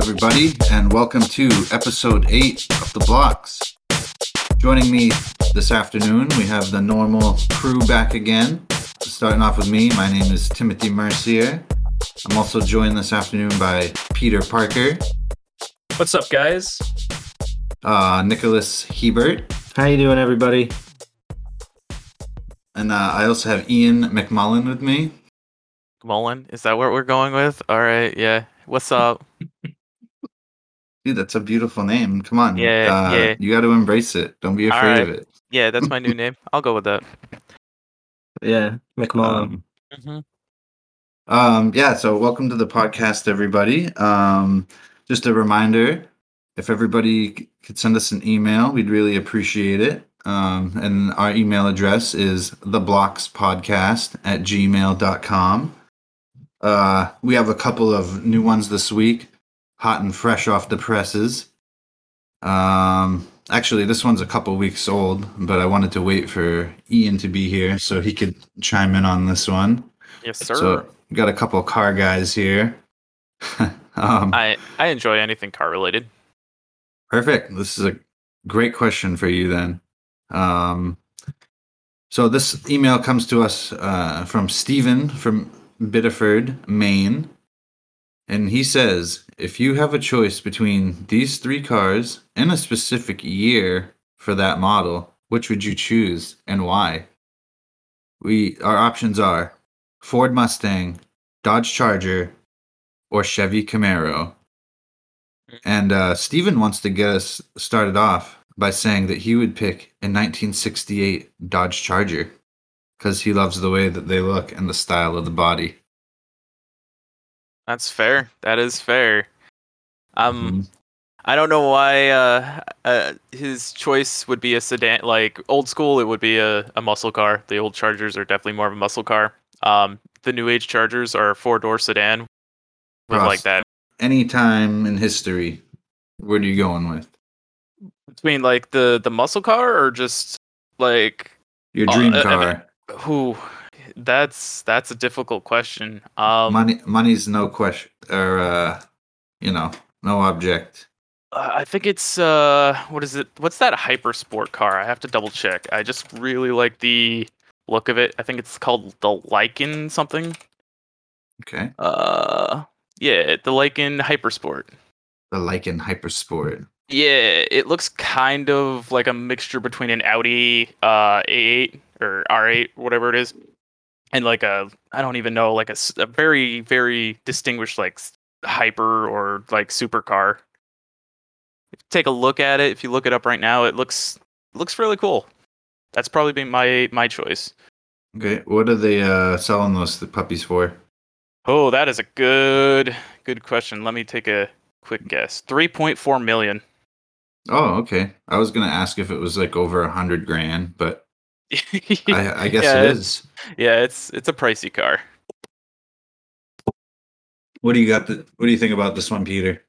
everybody, and welcome to episode 8 of The Blocks. Joining me this afternoon, we have the normal crew back again. Starting off with me, my name is Timothy Mercier. I'm also joined this afternoon by Peter Parker, What's up, guys? uh, Nicholas Hebert, How you doing, everybody? and uh, I also have Ian McMullen with me. Mullen, is that what we're going with? All right, yeah. What's up? Dude, that's a beautiful name. Come on. Yeah, uh, yeah. You got to embrace it. Don't be All afraid of it. Yeah, that's my new name. I'll go with that. Yeah, McMullen. Um, hmm Um, yeah, so welcome to the podcast, everybody. Um, just a reminder if everybody c- could send us an email, we'd really appreciate it. Um, and our email address is theblockspodcast at gmail.com. Uh, we have a couple of new ones this week, hot and fresh off the presses. Um, actually, this one's a couple weeks old, but I wanted to wait for Ian to be here so he could chime in on this one. Yes, sir. So got a couple car guys here. um, I I enjoy anything car related. perfect. This is a great question for you then. Um, so this email comes to us uh, from Stephen from Biddeford, Maine. And he says, if you have a choice between these three cars and a specific year for that model, which would you choose and why? We our options are Ford Mustang, Dodge Charger, or Chevy Camaro. And uh, Steven wants to get us started off by saying that he would pick a 1968 Dodge Charger because he loves the way that they look and the style of the body. That's fair. That is fair. Um, Mhm. I don't know why uh, uh his choice would be a sedan. Like old school, it would be a, a muscle car. The old Chargers are definitely more of a muscle car. Um, the new age Chargers are four door sedan with Ross. like that Any time in history, what are you going with? between like the the muscle car or just like Your Uh, dream uh, car. who that's that's a difficult question. Um Money, money's no question, or uh, you know, no object. uh, i think it's uh what is it what's that hyper sport car? I have to double check. I just really like the look of it. I think it's called the Lykan something. Okay, uh yeah the Lykan hypersport the Lykan Hypersport. yeah it looks kind of like a mixture between an audi uh a8 or r8 whatever it is and like a i don't even know like a very very distinguished like hyper or like supercar. Take a look at it if you look it up right now it looks looks really cool. That's probably been my my choice. Okay, what are they uh, selling those puppies for? oh that is a good good question. Let me take a quick guess. 3.4 million. Oh, okay. I was gonna ask if it was like over a hundred grand, but I, I guess Yeah, it it- is. yeah it's it's a pricey car What do you got? The, what do you think about this one, Peter?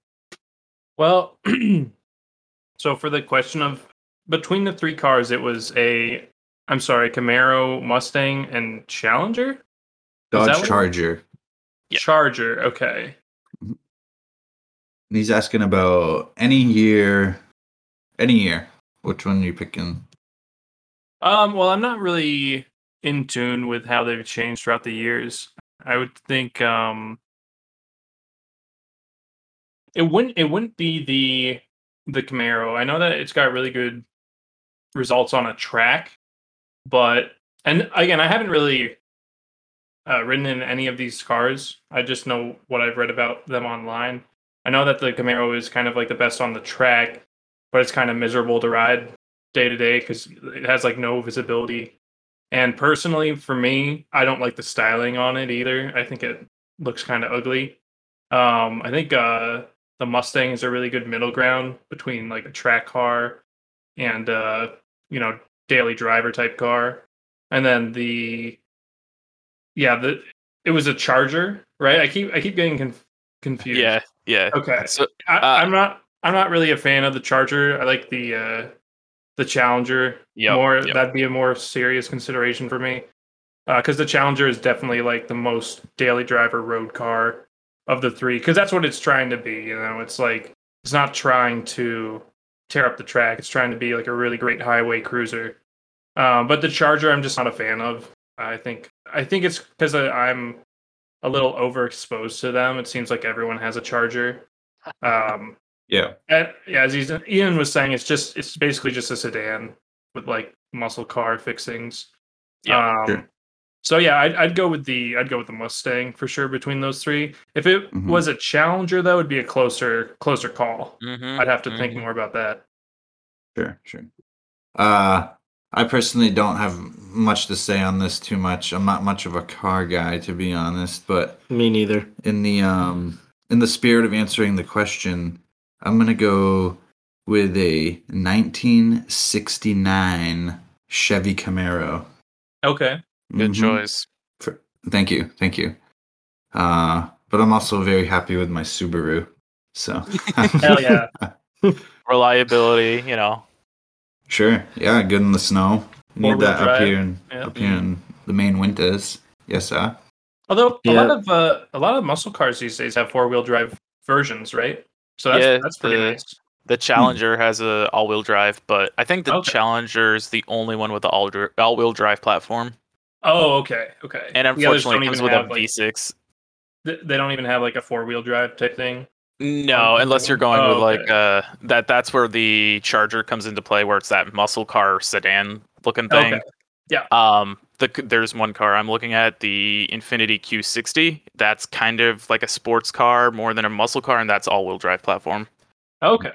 Well, so for the question of between the three cars, it was a, I'm sorry, Camaro, Mustang, and Challenger? Dodge Charger. Yeah. Charger, okay. He's asking about any year, any year. Which one are you picking? Um, well, I'm not really in tune with how they've changed throughout the years. I would think um it wouldn't it wouldn't be the the Camaro. I know that it's got really good results on a track, but and again, I haven't really uh, ridden in any of these cars. I just know what I've read about them online. I know that the Camaro is kind of like the best on the track, but it's kind of miserable to ride day to day because it has like no visibility. And personally, for me, I don't like the styling on it either. I think it looks kind of ugly. Um, I think uh, the Mustang is a really good middle ground between like a track car and uh, you know daily driver type car. And then the yeah the it was a Charger, right? I keep I keep getting conf- confused. yeah yeah Okay. so I, Uh, I'm not. I'm not really a fan of the Charger. I like the uh, the Challenger Yep, more. yep. That'd be a more serious consideration for me, because the Challenger is definitely like the most daily driver road car of the three because that's what it's trying to be. You know, it's like it's not trying to tear up the track. It's trying to be like a really great highway cruiser. Um, but the Charger, I'm just not a fan of. I think I think it's because I'm a little overexposed to them. It seems like everyone has a Charger. Um, Yeah. and, yeah, as he's, Ian was saying, it's just it's basically just a sedan with like muscle car fixings. Yeah, Um, sure. So yeah, I'd, I'd go with the I'd go with the Mustang for sure between those three. If it Mhm. was a Challenger, though, it'd be a closer closer call. Mhm, I'd have to think mhm. more about that. Sure, sure. Uh, I personally don't have much to say on this too much. I'm not much of a car guy, to be honest. But Me neither. in the um, in the spirit of answering the question, I'm gonna go with a 1969 Chevy Camaro. Okay. Good Mhm. choice. For- thank you, thank you. Uh, but I'm also very happy with my Subaru. So Hell yeah. Reliability, you know. Sure. Yeah, good in the snow. Need Four-wheel that up here in Yeah. up here in the Maine winters. Yes, sir. Although a Yeah. lot of uh, a lot of muscle cars these days have four wheel drive versions, right? So that's Yeah, that's pretty the- nice. The Challenger has a all-wheel drive, but I think the Okay. Challenger is the only one with the all all-wheel drive platform, Oh, okay, okay. and unfortunately, don't it comes even with a have, like, V6. th- They don't even have like a four wheel drive type thing. No, unless you're going Oh, with like okay. uh that that's where the Charger comes into play where it's that muscle car sedan looking thing. Okay. Yeah. Um the there's one car I'm looking at, the Infiniti Q60. That's kind of like a sports car more than a muscle car and that's all-wheel drive platform. Okay.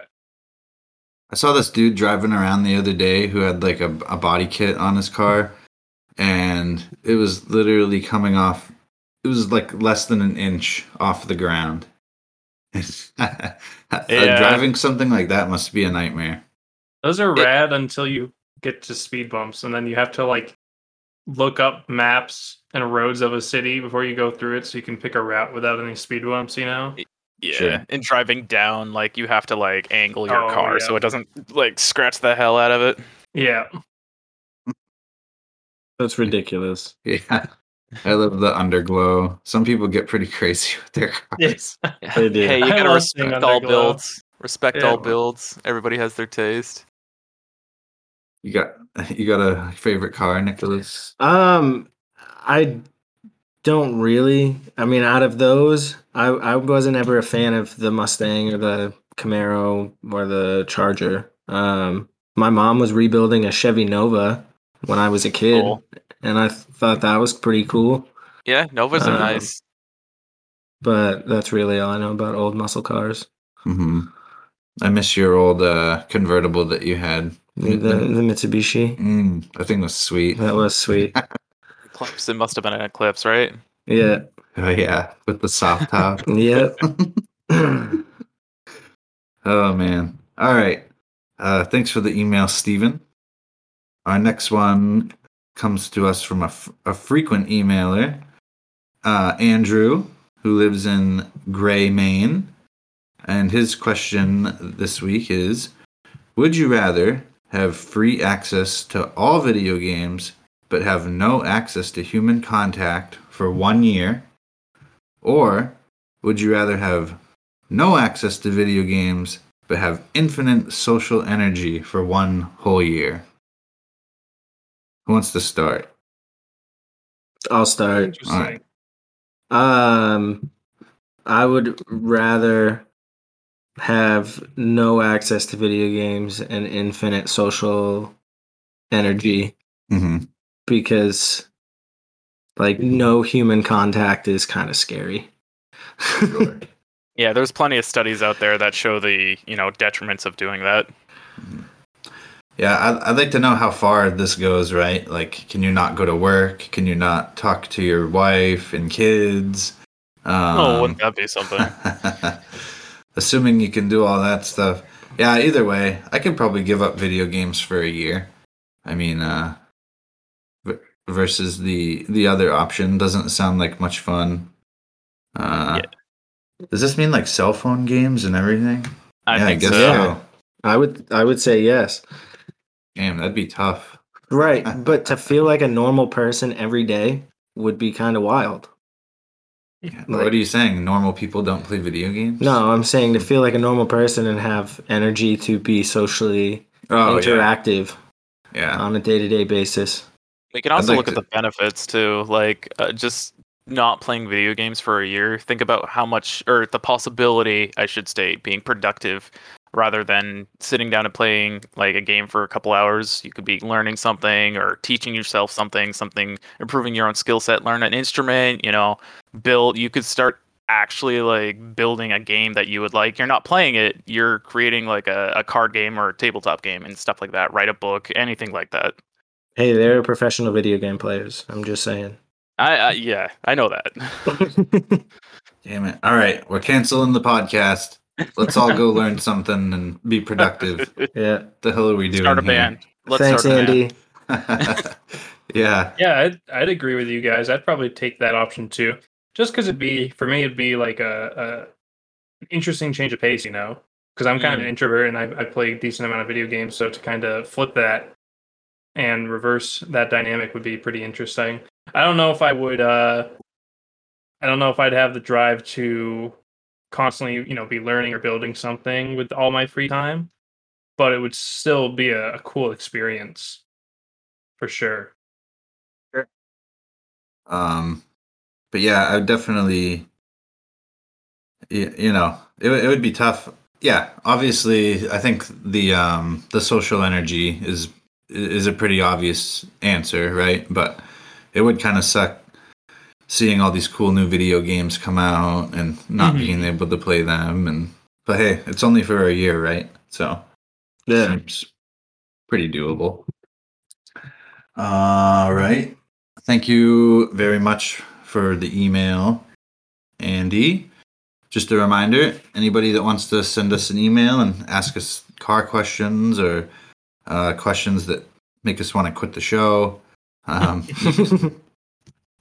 I saw this dude driving around the other day who had like a, a body kit on his car, and it was literally coming off. It was like less than an inch off the ground. Yeah. driving something like that must be a nightmare. Those are It- rad until you get to speed bumps, and then you have to like look up maps and roads of a city before you go through it, so you can pick a route without any speed bumps. You know? Yeah. Sure. And driving down like you have to like angle your Oh, car so it doesn't like scratch the hell out of it. Yeah. That's ridiculous. Yeah, I love the underglow. Some people get pretty crazy with their cars. Yes. They do. Hey, you I gotta respect all underglow. builds. Respect Yeah, all builds. Everybody has their taste. You got you got a favorite car, Nicholas? Um, I don't really. I mean, out of those, I I wasn't ever a fan of the Mustang or the Camaro or the Charger. Um, my mom was rebuilding a Chevy Nova when I was a kid, Cool. and I thought that was pretty cool. Yeah, Novas are Um, nice. But that's really all I know about old muscle cars. hmm I miss your old uh, convertible that you had. The, the, the Mitsubishi. Mm, I think it was sweet. That was sweet. Eclipse. It must have been an eclipse, right? Yeah. Oh yeah, with the soft top. Yep. oh man. All right. Uh, thanks for the email, Stephen. Our next one comes to us from a, f- a frequent emailer, uh, Andrew, who lives in Gray, Maine. And his question this week is Would you rather have free access to all video games but have no access to human contact for one year? Or would you rather have no access to video games but have infinite social energy for one whole year? Who wants to start? I'll start. Interesting. Alright. Um, I would rather have no access to video games and infinite social energy Mm-hmm. because, like, no human contact is kind of scary. Yeah, there's plenty of studies out there that show the you know detriments of doing that. Yeah, I'd, I'd like to know how far this goes, right? Like, can you not go to work? Can you not talk to your wife and kids? Um, oh, wouldn't that be something? assuming you can do all that stuff. Yeah, either way, I could probably give up video games for a year. I mean, uh, v- versus the the other option doesn't sound like much fun. Uh, Does this mean like cell phone games and everything? I yeah, think I guess so. Yeah. I would I would say yes. Damn, that'd be tough. Right, but to feel like a normal person every day would be kind of wild. What are you saying? Normal people don't play video games? No, I'm saying to feel like a normal person and have energy to be socially Oh, yeah. interactive yeah. on a day to day basis. We can also like look to- at the benefits too, like uh, just not playing video games for a year. Think about how much, or the possibility, I should state, being productive rather than sitting down and playing like a game for a couple hours. You could be learning something or teaching yourself something, something, improving your own skill set, learn an instrument, you know, build. You could start actually like building a game that you would like. You're not playing it, you're creating like a, a card game or a tabletop game and stuff like that. Write a book, anything like that. Hey, they're professional video game players. I'm just saying. I, I yeah, I know that. Damn it. All right. We're canceling the podcast. Let's all go learn something and be productive. yeah. the hell are we doing? start a here? band. Let's Thanks, start a band. Andy. yeah. Yeah, I'd, I'd agree with you guys. I'd probably take that option too, just because it'd be for me. It'd be like a, a an interesting change of pace, you know. Because I'm kind of an introvert and I, I play a decent amount of video games, so to kind of flip that and reverse that dynamic would be pretty interesting. I don't know if I would. uh I don't know if I'd have the drive to constantly, you know, be learning or building something with all my free time, but it would still be a, a cool experience for sure. Um, but yeah, I would definitely, you know, it, it would be tough. Yeah, obviously, I think the um the social energy is is a pretty obvious answer, right? But it would kind of suck seeing all these cool new video games come out and not Mhm. being able to play them. And but hey, it's only for a year, right? So Yeah. Seems pretty doable. All right. Thank you very much for the email, Andy. Just a reminder anybody that wants to send us an email and ask us car questions or uh, questions that make us want to quit the show, um,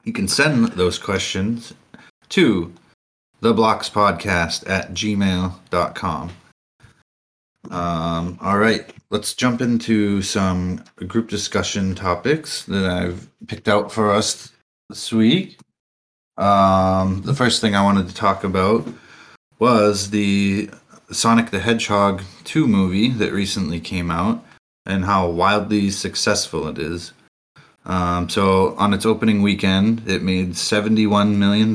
you can send those questions to theblockspodcast at gmail.com. Um, all right, let's jump into some group discussion topics that I've picked out for us this week. Um, the first thing I wanted to talk about was the Sonic the Hedgehog 2 movie that recently came out and how wildly successful it is. Um, so, on its opening weekend, it made $71 million,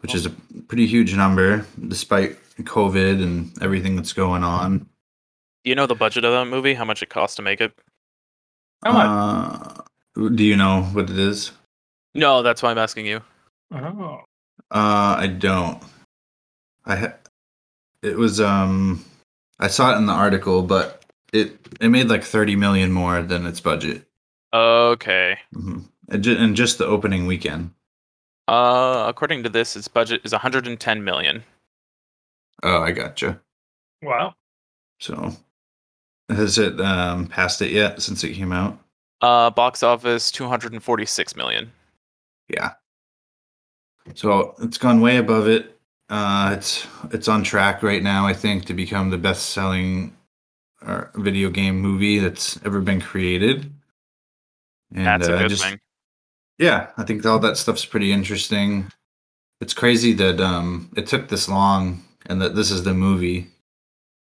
which is a pretty huge number despite COVID and everything that's going on. Do you know the budget of that movie? How much it cost to make it? How much? Uh, do you know what it is? No, that's why I'm asking you. Oh, Uh, I don't. I ha- it was um, I saw it in the article, but it it made like thirty million more than its budget, Okay. hmm and, ju- and just the opening weekend. Uh, according to this, its budget is 110 million. Oh, I gotcha. wow. So, has it um passed it yet since it came out? Uh, box office 246 million. Yeah. So it's gone way above it. Uh, it's it's on track right now, I think, to become the best selling uh, video game movie that's ever been created. And That's a uh, good just- thing. Yeah, I think all that stuff's pretty interesting. It's crazy that um it took this long and that this is the movie.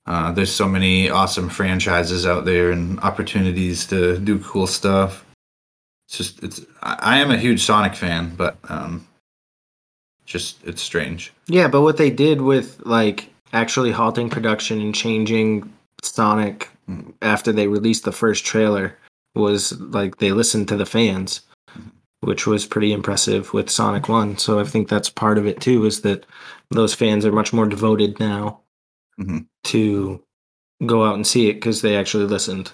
Uh, there's so many awesome franchises out there and opportunities to do cool stuff. It's just it's I, I am a huge Sonic fan, but um just it's strange. Yeah, but what they did with like actually halting production and changing Sonic after they released the first trailer was like they listened to the fans, which was pretty impressive with Sonic 1. So I think that's part of it too is that those fans are much more devoted now Mhm. to go out and see it because they actually listened.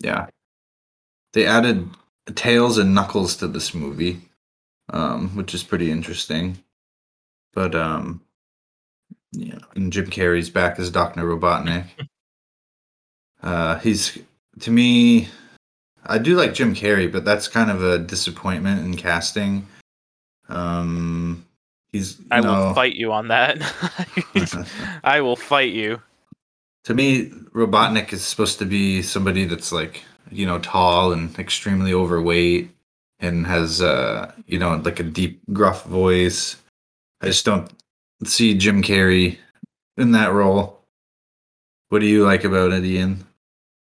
Yeah. They added Tails and Knuckles to this movie, um, which is pretty interesting. But um yeah, and Jim Carrey's back as Dr. Robotnik. uh he's to me I do like Jim Carrey, but that's kind of a disappointment in casting. Um he's I will know- fight you on that. I will fight you. to me, Robotnik is supposed to be somebody that's like, you know, tall and extremely overweight and has, uh, you know, like a deep, gruff voice. I just don't see Jim Carrey in that role. What do you like about it, Ian?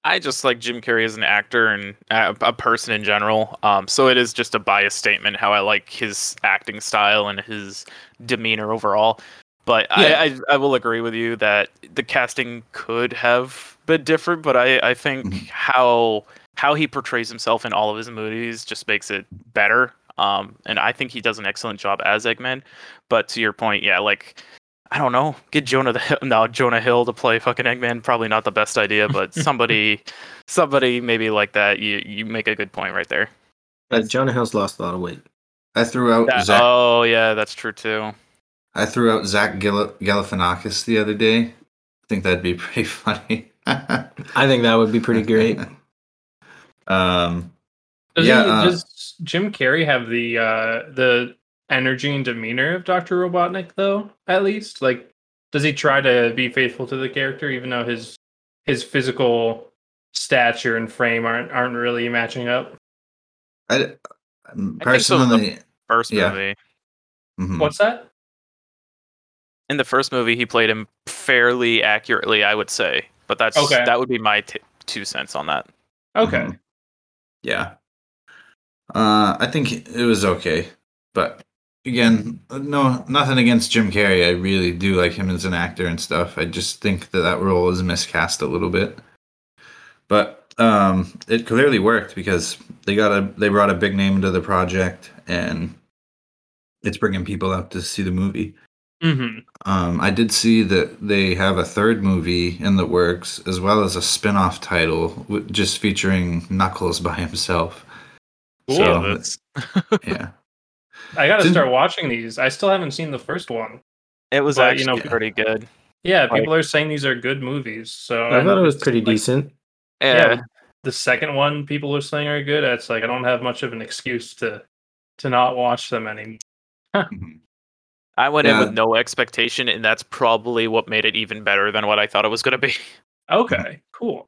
I just like Jim Carrey as an actor and a, a person in general. Um, so it is just a biased statement how I like his acting style and his demeanor overall. But Yeah. I, I, I will agree with you that the casting could have been different. But I, I think Mhm. how how he portrays himself in all of his movies just makes it better. Um, and I think he does an excellent job as Eggman. But to your point, yeah, like I don't know, get Jonah the Hill, no Jonah Hill to play fucking Eggman. Probably not the best idea, but somebody, somebody maybe like that. You you make a good point right there. Uh, Jonah Hill's lost a lot of weight. I threw out That- Zach. oh yeah, that's true too. I threw out Zach Gil- Galifianakis the other day. I think that'd be pretty funny. I think that would be pretty great. um, Does, Yeah, he, uh, does Jim Carrey have the uh, the energy and demeanor of Doctor Robotnik though? At least, like, does he try to be faithful to the character, even though his his physical stature and frame aren't aren't really matching up? I, I think so, the- personally, First Yeah. movie. mhm. What's that? In the first movie, he played him fairly accurately, I would say. But that's Okay. that would be my t- two cents on that. Okay, Mhm. Yeah. Uh, I think it was okay, but again, no, nothing against Jim Carrey. I really do like him as an actor and stuff. I just think that that role is miscast a little bit, but um, it clearly worked because they got a they brought a big name to the project and it's bringing people out to see the movie. hmm Um, I did see that they have a third movie in the works, as well as a spin-off title, just featuring Knuckles by himself. Cool. So, yeah, I got to Didn't- start watching these. I still haven't seen the first one. it was But, you know- pretty good. Yeah, Like- people are saying these are good movies. So I thought it was pretty like- decent. Yeah, Yeah, the second one people are saying are good. It's like I don't have much of an excuse to to not watch them anymore. I went Yeah. in with no expectation, and that's probably what made it even better than what I thought it was going to be. Okay, cool.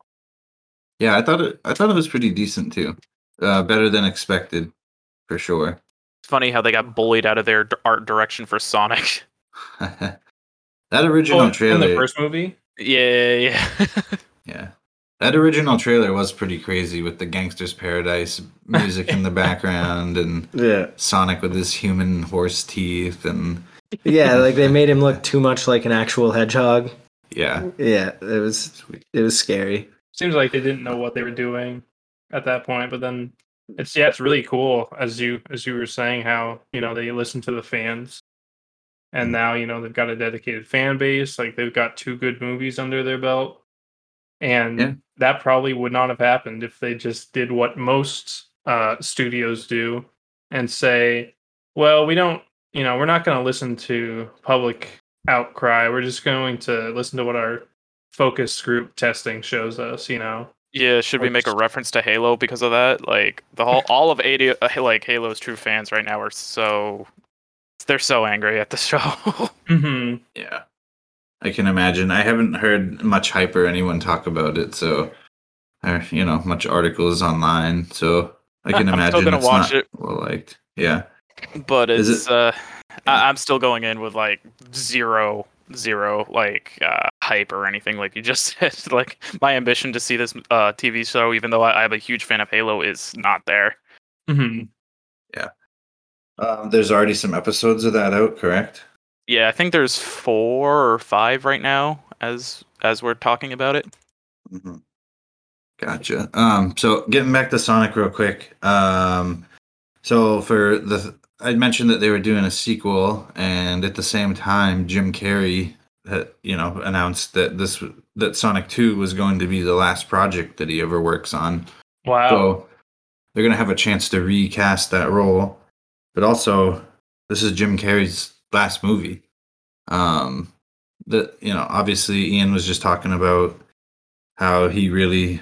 yeah. I thought it. I thought it was pretty decent too. Uh, better than expected, for sure. It's funny how they got oh. bullied out of their art direction for Sonic. that original Oh, in trailer, the first movie. yeah, yeah. yeah, that original trailer was pretty crazy with the Gangster's Paradise music in the background and Yeah. Sonic with his human horse teeth and Yeah, like they made him look too much like an actual hedgehog. yeah, Yeah, it was it was scary. Seems like they didn't know what they were doing at that point, but then it's yeah, it's really cool as you as you were saying how you know they listen to the fans, and now you know they've got a dedicated fan base. Like they've got two good movies under their belt, and Yeah. that probably would not have happened if they just did what most uh, studios do and say, "Well, we don't, you know, we're not going to listen to public outcry. We're just going to listen to what our focus group testing shows us." You know. Yeah, should we make a reference to Halo because of that? Like the whole, all of 80, uh, like Halo's true fans right now are so, they're so angry at the show. hmm Yeah. I can imagine. I haven't heard much hype or anyone talk about it, so or you know, much articles online, so I can I'm still imagine gonna watch not it. well liked. Yeah. but Is it's, it- uh, I, I'm still going in with like zero, zero like uh, hype or anything. Like you just said, like my ambition to see this uh, TV show, even though I, I'm a huge fan of Halo, is not there. hmm yeah Um, there's already some episodes of that out, correct? Yeah, I think there's four or five right now as as we're talking about it. mm-hmm. Gotcha. Um, so getting back to Sonic real quick. Um, so for the, I mentioned that they were doing a sequel, and at the same time, Jim Carrey, had, you know, announced that this that Sonic Two was going to be the last project that he ever works on. Wow. So they're gonna have a chance to recast that role, but also this is Jim Carrey's last movie. Um, that you know, obviously Ian was just talking about how he really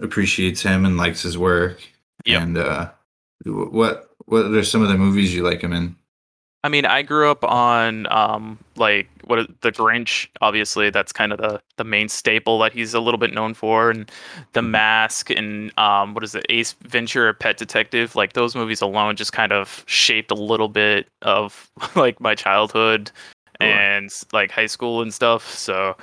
appreciates him and likes his work. Yep. And uh, what what are some of the movies you like him in? I mean, I grew up on um like what is- the Grinch. Obviously, that's kind of the the main staple that he's a little bit known for, and The Mask and um what is it, Ace Ventura, Pet Detective. Like those movies alone just kind of shaped a little bit of like my childhood and like high school and stuff. So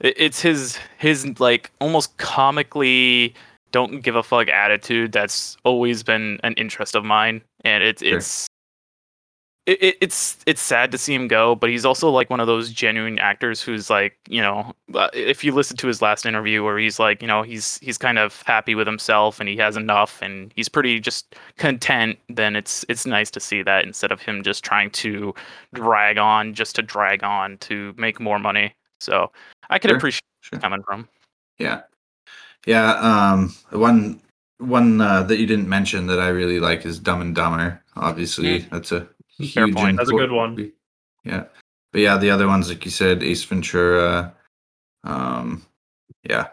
it, it's his his like almost comically don't give a fuck attitude that's always been an interest of mine, and it's Sure. it's it, it, it's it's sad to see him go, but he's also like one of those genuine actors who's like, you know, uh, if you listen to his last interview where he's like, you know, he's he's kind of happy with himself and he has enough and he's pretty just content, then it's it's nice to see that instead of him just trying to drag on just to drag on to make more money. So I can Sure, appreciate Sure. coming from. Yeah, yeah. Um, one one uh, that you didn't mention that I really like is Dumb and Dumber. Obviously, that's a Fair huge. point. That's a good one. Yeah, but yeah, the other ones like you said, Ace Ventura. Um, yeah,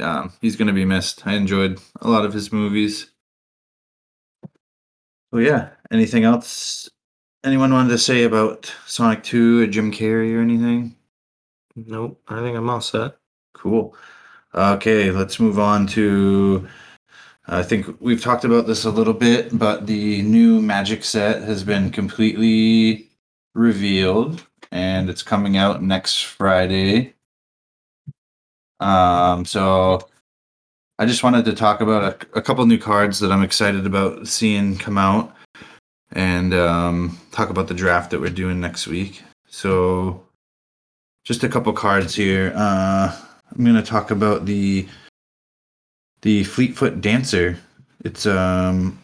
um, he's gonna be missed. I enjoyed a lot of his movies. Well, yeah. Anything else? Anyone wanted to say about Sonic Two or Jim Carrey or anything? Nope. I think I'm all set. Cool. Okay, let's move on to. I think we've talked about this a little bit, but the new Magic set has been completely revealed, and it's coming out next Friday. Um, so I just wanted to talk about a, a couple new cards that I'm excited about seeing come out, and um, talk about the draft that we're doing next week. So, just a couple cards here. Uh, I'm gonna talk about the the Fleetfoot Dancer. It's um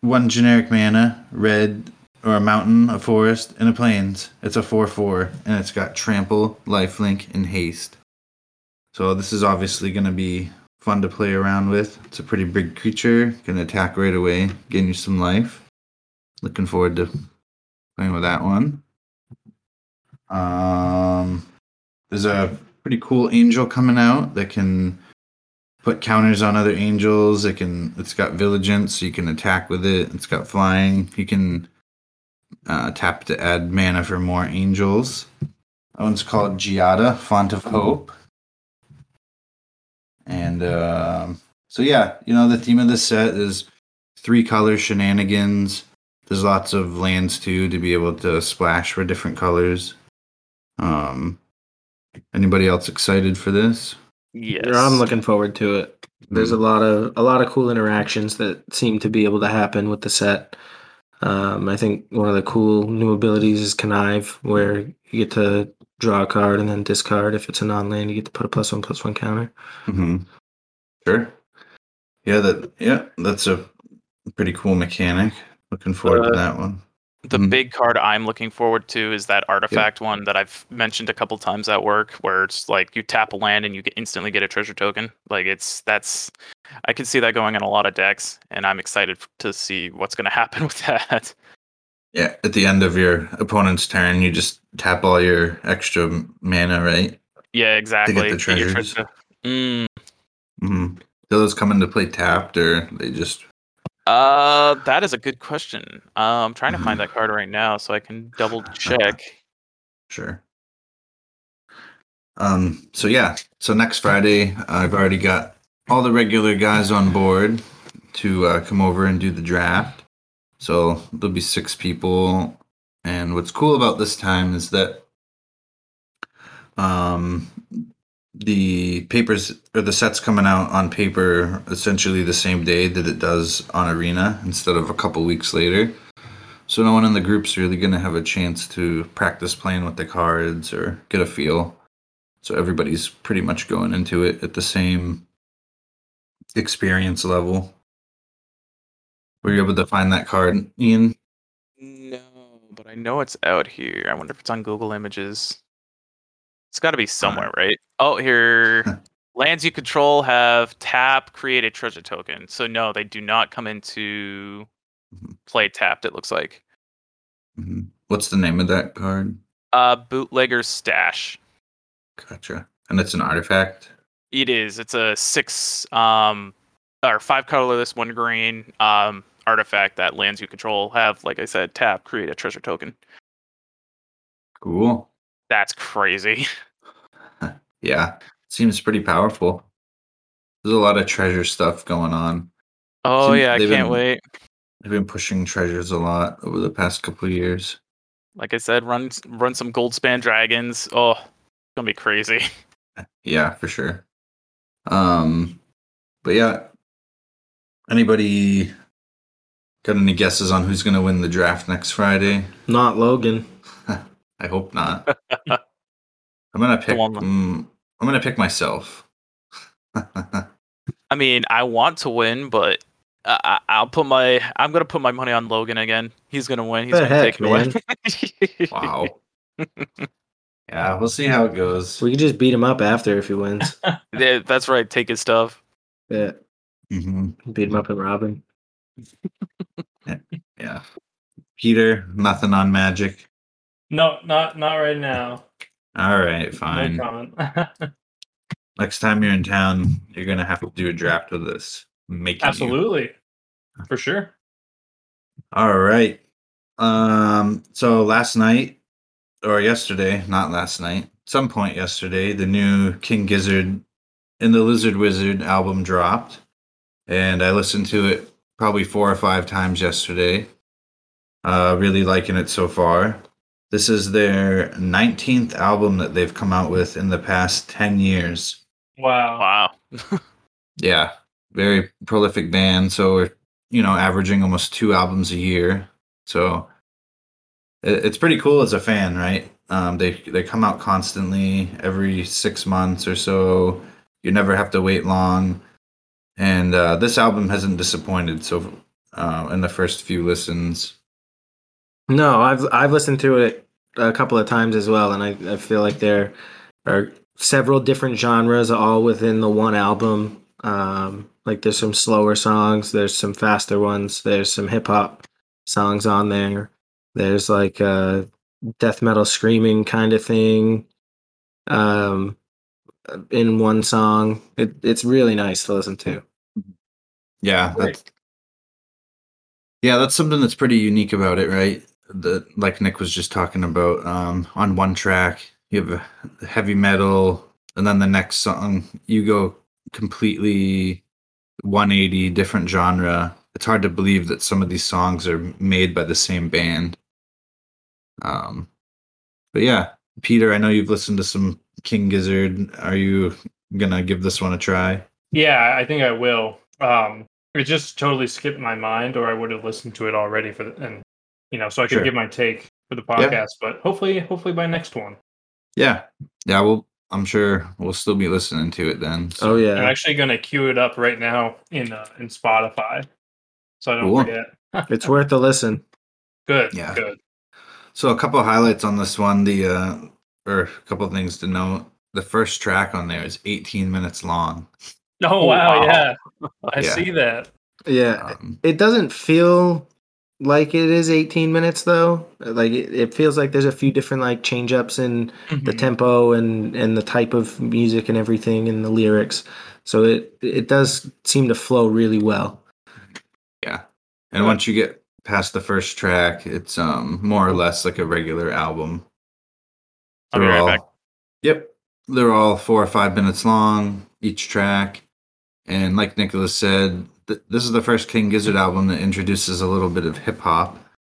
one generic mana, red or a mountain, a forest, and a plains. It's a four four, and it's got trample, lifelink, and haste. So this is obviously gonna be fun to play around with. It's a pretty big creature, can attack right away, gain you some life. Looking forward to playing with that one. Um, there's a pretty cool angel coming out that can put counters on other angels. It can. It's got vigilance, so you can attack with it. It's got flying. You can uh, tap to add mana for more angels. That one's called Giada, Font of Hope. And um so yeah, you know the theme of this set is three color shenanigans. There's lots of lands too to be able to splash for different colors. Um, anybody else excited for this? Yes. Yeah, I'm looking forward to it. There's a lot of a lot of cool interactions that seem to be able to happen with the set. Um, I think one of the cool new abilities is connive, where you get to draw a card and then discard. If it's a non-land, you get to put a plus one plus one counter. Mm-hmm. Sure. Yeah, that yeah, that's a pretty cool mechanic. Looking forward Uh, to that one. The Mhm. big card I'm looking forward to is that artifact one that I've mentioned a couple times at work, where it's like you tap a land and you get instantly get a treasure token. Like it's that's I can see that going in a lot of decks, and I'm excited to see what's going to happen with that. Yeah, at the end of your opponent's turn, you just tap all your extra mana, right? Yeah, exactly. the Get your treasures. treasure- Mm, Mm-hmm. Do those come into play tapped, or they just? Uh, that is a good question. Uh, I'm trying to find that card right now so I can double check. Sure. Um. So yeah. So next Friday, I've already got all the regular guys on board to uh, come over and do the draft. So there'll be six people, and what's cool about this time is that um the papers or the sets coming out on paper essentially the same day that it does on arena instead of a couple weeks later so no one in the group's really going to have a chance to practice playing with the cards or get a feel so everybody's pretty much going into it at the same experience level were you able to find that card ian No, but I know it's out here. I wonder if it's on Google Images. It's got to be somewhere, right? Oh, here. Lands you control have tap, create a treasure token. So no, they do not come into Mhm. play tapped. It looks like Mhm. what's the name of that card uh Bootleggers' Stash. gotcha and it's an artifact It is. It's a six um or five colorless, one green um artifact that lands you control have, like I said, tap, create a treasure token. Cool. That's crazy. Yeah, seems pretty powerful. There's a lot of treasure stuff going on. Oh Seems yeah, I they've can't been- wait. They've been pushing treasures a lot over the past couple of years. Like I said, run run some Goldspan Dragons. Oh, it's gonna be crazy. Yeah, for sure. Um, but yeah, anybody got any guesses on who's going to win the draft next Friday? Not Logan. I hope not. I'm gonna pick. mm, I'm gonna pick myself. I mean, I want to win, but I, I- I'll put my I'm gonna put my money on Logan again. He's gonna win. He's The gonna heck, take it away. wow. yeah, we'll see how it goes. We can just beat him up after if he wins. Yeah, that's right. Take his stuff. yeah, hmm beat him up and rob him. Yeah. Peter, nothing on magic. No, not not right now. All right, fine. No comment. Next time you're in town, you're gonna have to do a draft of this. You. Absolutely, for sure. All right. Um. So last night, or yesterday, not last night, some point yesterday, the new King Gizzard and the Lizard Wizard album dropped, and I listened to it probably four or five times yesterday. Uh, really liking it so far. This is their 19th album that they've come out with in the past 10 years. Wow. Wow. Yeah, very prolific band. So we're, you know, averaging almost two albums a year. So it's pretty cool as a fan, right? Um, they they come out constantly every six months or so. You never have to wait long, and uh, this album hasn't disappointed. So uh, in the first few listens, No, I've I've listened to it a couple of times as well, and I, I feel like there are several different genres all within the one album. Um, like there's some slower songs, there's some faster ones, there's some hip hop songs on there. There's like a death metal screaming kind of thing. Um, in one song, it, it's really nice to listen to. yeah, that's yeah, that's something that's pretty unique about it, right? The like Nick was just talking about. Um, on one track, you have a heavy metal, and then the next song you go completely 180 different genre. It's hard to believe that some of these songs are made by the same band. Um, but yeah, Peter, I know you've listened to some King Gizzard. Are you gonna give this one a try? Yeah, I think I will. Um, it just totally skipped my mind, or I would have listened to it already for the, and you know, so I could Sure. give my take for the Yeah. podcast. But hopefully, hopefully by next one. Yeah, yeah. Well, I'm sure we'll still be listening to it then. so- Oh yeah, I'm actually going to queue it up right now in uh, in Spotify, so I don't Cool. forget. it's worth a listen. Good. Yeah. Good. So a couple of highlights on this one. The uh, or a couple of things to note. The first track on there is 18 minutes long. Oh wow, wow. yeah, I Yeah. see that. Yeah, Um, it doesn't feel like it is 18 minutes though like it, it feels like there's a few different like change ups in the Mhm. tempo and and the type of music and everything and the lyrics so it it does seem to flow really well yeah, and Good. once you get past the first track, it's um more or less like a regular album. I'll be They're right all- back. Yep, they're all four or five minutes long each track, and like Nicholas said, th- this is the first King Gizzard album that introduces a little bit of hip hop.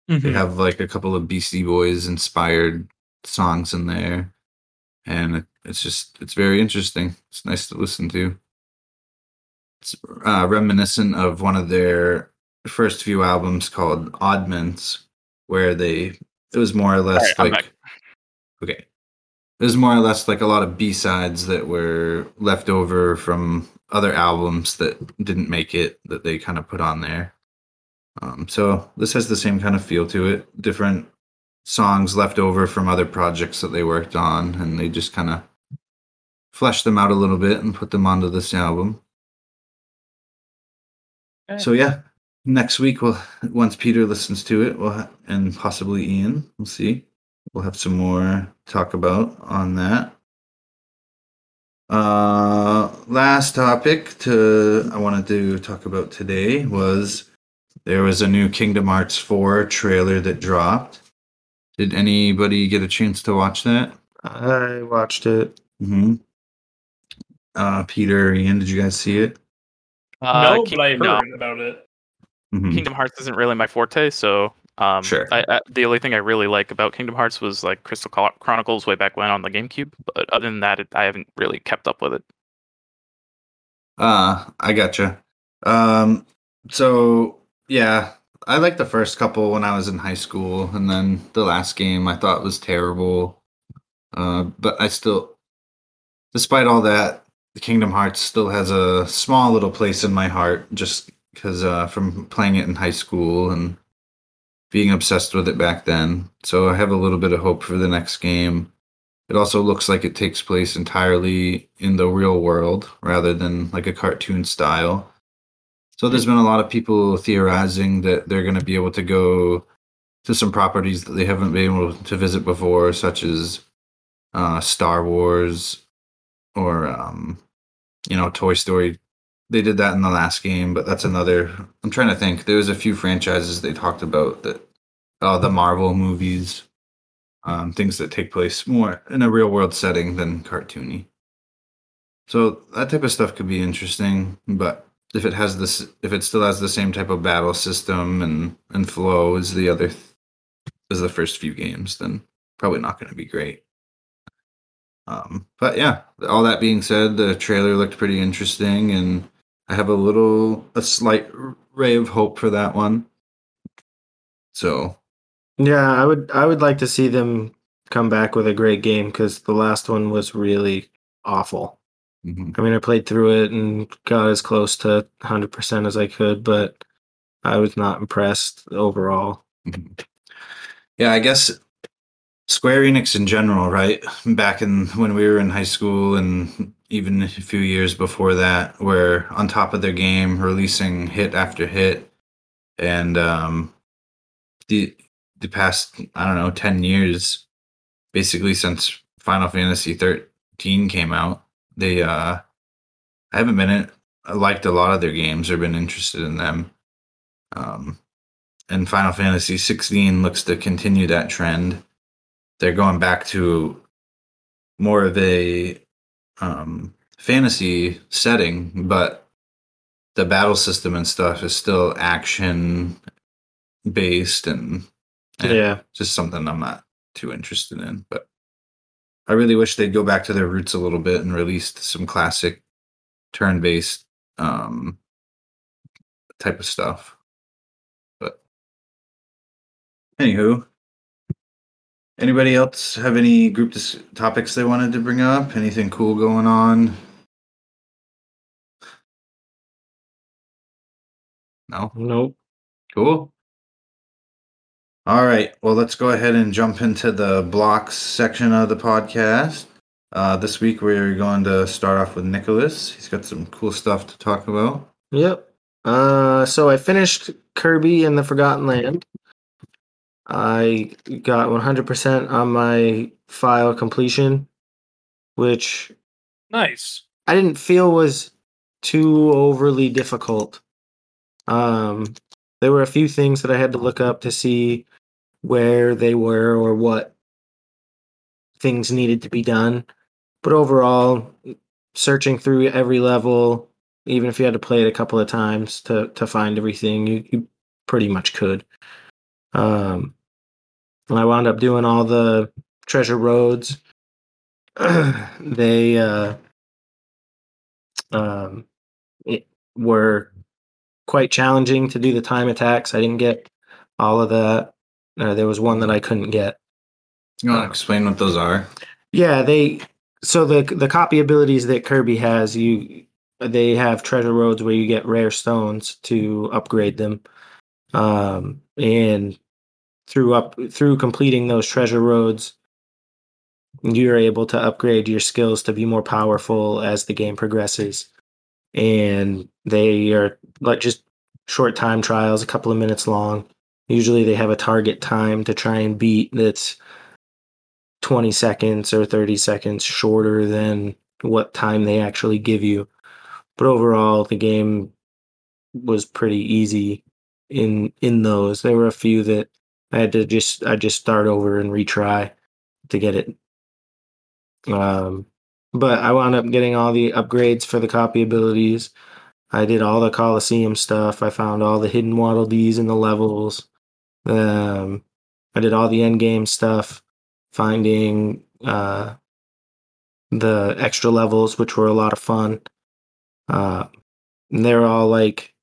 They Mhm. have like a couple of Beastie Boys inspired songs in there, and it, it's just it's very interesting. It's nice to listen to. It's uh, reminiscent of one of their first few albums called Oddments, where they it was more or less Alright, I'm like okay, it was more or less like a lot of B sides that were left over from other albums that didn't make it that they kind of put on there. Um, so this has the same kind of feel to it. Different songs left over from other projects that they worked on, and they just kind of fleshed them out a little bit and put them onto this album. Okay. So yeah, next week we'll once Peter listens to it, we'll ha- and possibly Ian, we'll see. We'll have some more talk about on that. Uh, last topic to I wanted to talk about today was there was a new Kingdom Hearts 4 trailer that dropped. Did anybody get a chance to watch that? I watched it. Mm-hmm. Uh, Peter, Ian, did you guys see it? Uh, no, King- but I heard no. about it. Mhm. Kingdom Hearts isn't really my forte, so um, Sure. I, I, the only thing I really like about Kingdom Hearts was like Crystal Chronicles way back when on the GameCube, but other than that, it, I haven't really kept up with it. Uh, I gotcha. Um, so yeah, I liked the first couple when I was in high school, and then the last game I thought was terrible. Uh, but I still, despite all that, the Kingdom Hearts still has a small little place in my heart, just because uh, from playing it in high school and being obsessed with it back then. So I have a little bit of hope for the next game. It also looks like it takes place entirely in the real world rather than like a cartoon style. So there's been a lot of people theorizing that they're going to be able to go to some properties that they haven't been able to visit before, such as uh, Star Wars or um, you know Toy Story. They did that in the last game, but that's another. I'm trying to think. There was a few franchises they talked about that. Uh, the Marvel movies um, things that take place more in a real world setting than cartoony. So that type of stuff could be interesting, but if it has this, if it still has the same type of battle system and and flow as the other, as the first few games, then probably not going to be great. Um, but yeah, all that being said, the trailer looked pretty interesting, and I have a little, a slight ray of hope for that one. So Yeah, I would I would like to see them come back with a great game because the last one was really awful. mhm. I mean, I played through it and got as close to 100% as I could, but I was not impressed overall. Mhm. Yeah, I guess Square Enix in general, right? Back in when we were in high school and even a few years before that, were on top of their game, releasing hit after hit. And um the the past, I don't know, 10 years, basically since Final Fantasy 13 came out, they uh I haven't been in, liked a lot of their games or been interested in them. Um and Final Fantasy 16 looks to continue that trend. They're going back to more of a um, fantasy setting, but the battle system and stuff is still action based and eh, Yeah. just something I'm not too interested in. But I really wish they'd go back to their roots a little bit and release some classic turn based um, type of stuff. But anywho, anybody else have any group dis- topics they wanted to bring up? Anything cool going on? No. Nope. Cool. All right. Well, let's go ahead and jump into the blocks section of the podcast. Uh, this week, we're going to start off with Nicholas. He's got some cool stuff to talk about. Yep. Uh, so I finished Kirby and the Forgotten Land. I got 100% on my file completion, which Nice. I didn't feel was too overly difficult. Um, there were a few things that I had to look up to see where they were or what things needed to be done. But overall, searching through every level, even if you had to play it a couple of times to to find everything, you, you pretty much could. Um, and I wound up doing all the treasure roads. they uh, um, it were quite challenging to do the time attacks. I didn't get all of that. Uh, there was one that I couldn't get. You want to explain what those are? Yeah, they so the the copy abilities that Kirby has, you they have treasure roads where you get rare stones to upgrade them. Um and through up through completing those treasure roads you're able to upgrade your skills to be more powerful as the game progresses. And they are like just short time trials, a couple of minutes long. Usually they have a target time to try and beat that's 20 seconds or 30 seconds shorter than what time they actually give you. But overall, the game was pretty easy in in those. There were a few that I had to just I just start over and retry to get it. Um, but I wound up getting all the upgrades for the copy abilities. I did all the Coliseum stuff. I found all the hidden Waddle Dees in the levels. Um, I did all the end game stuff, finding uh, the extra levels, which were a lot of fun. Uh, they're all like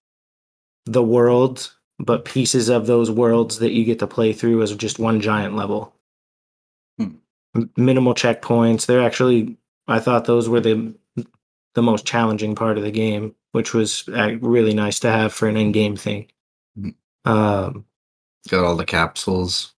the worlds, but pieces of those worlds that you get to play through as just one giant level. Hmm. Minimal checkpoints. They're actually, I thought those were the the most challenging part of the game, which was uh, really nice to have for an in game thing. Mhm. Um, Got all the capsules,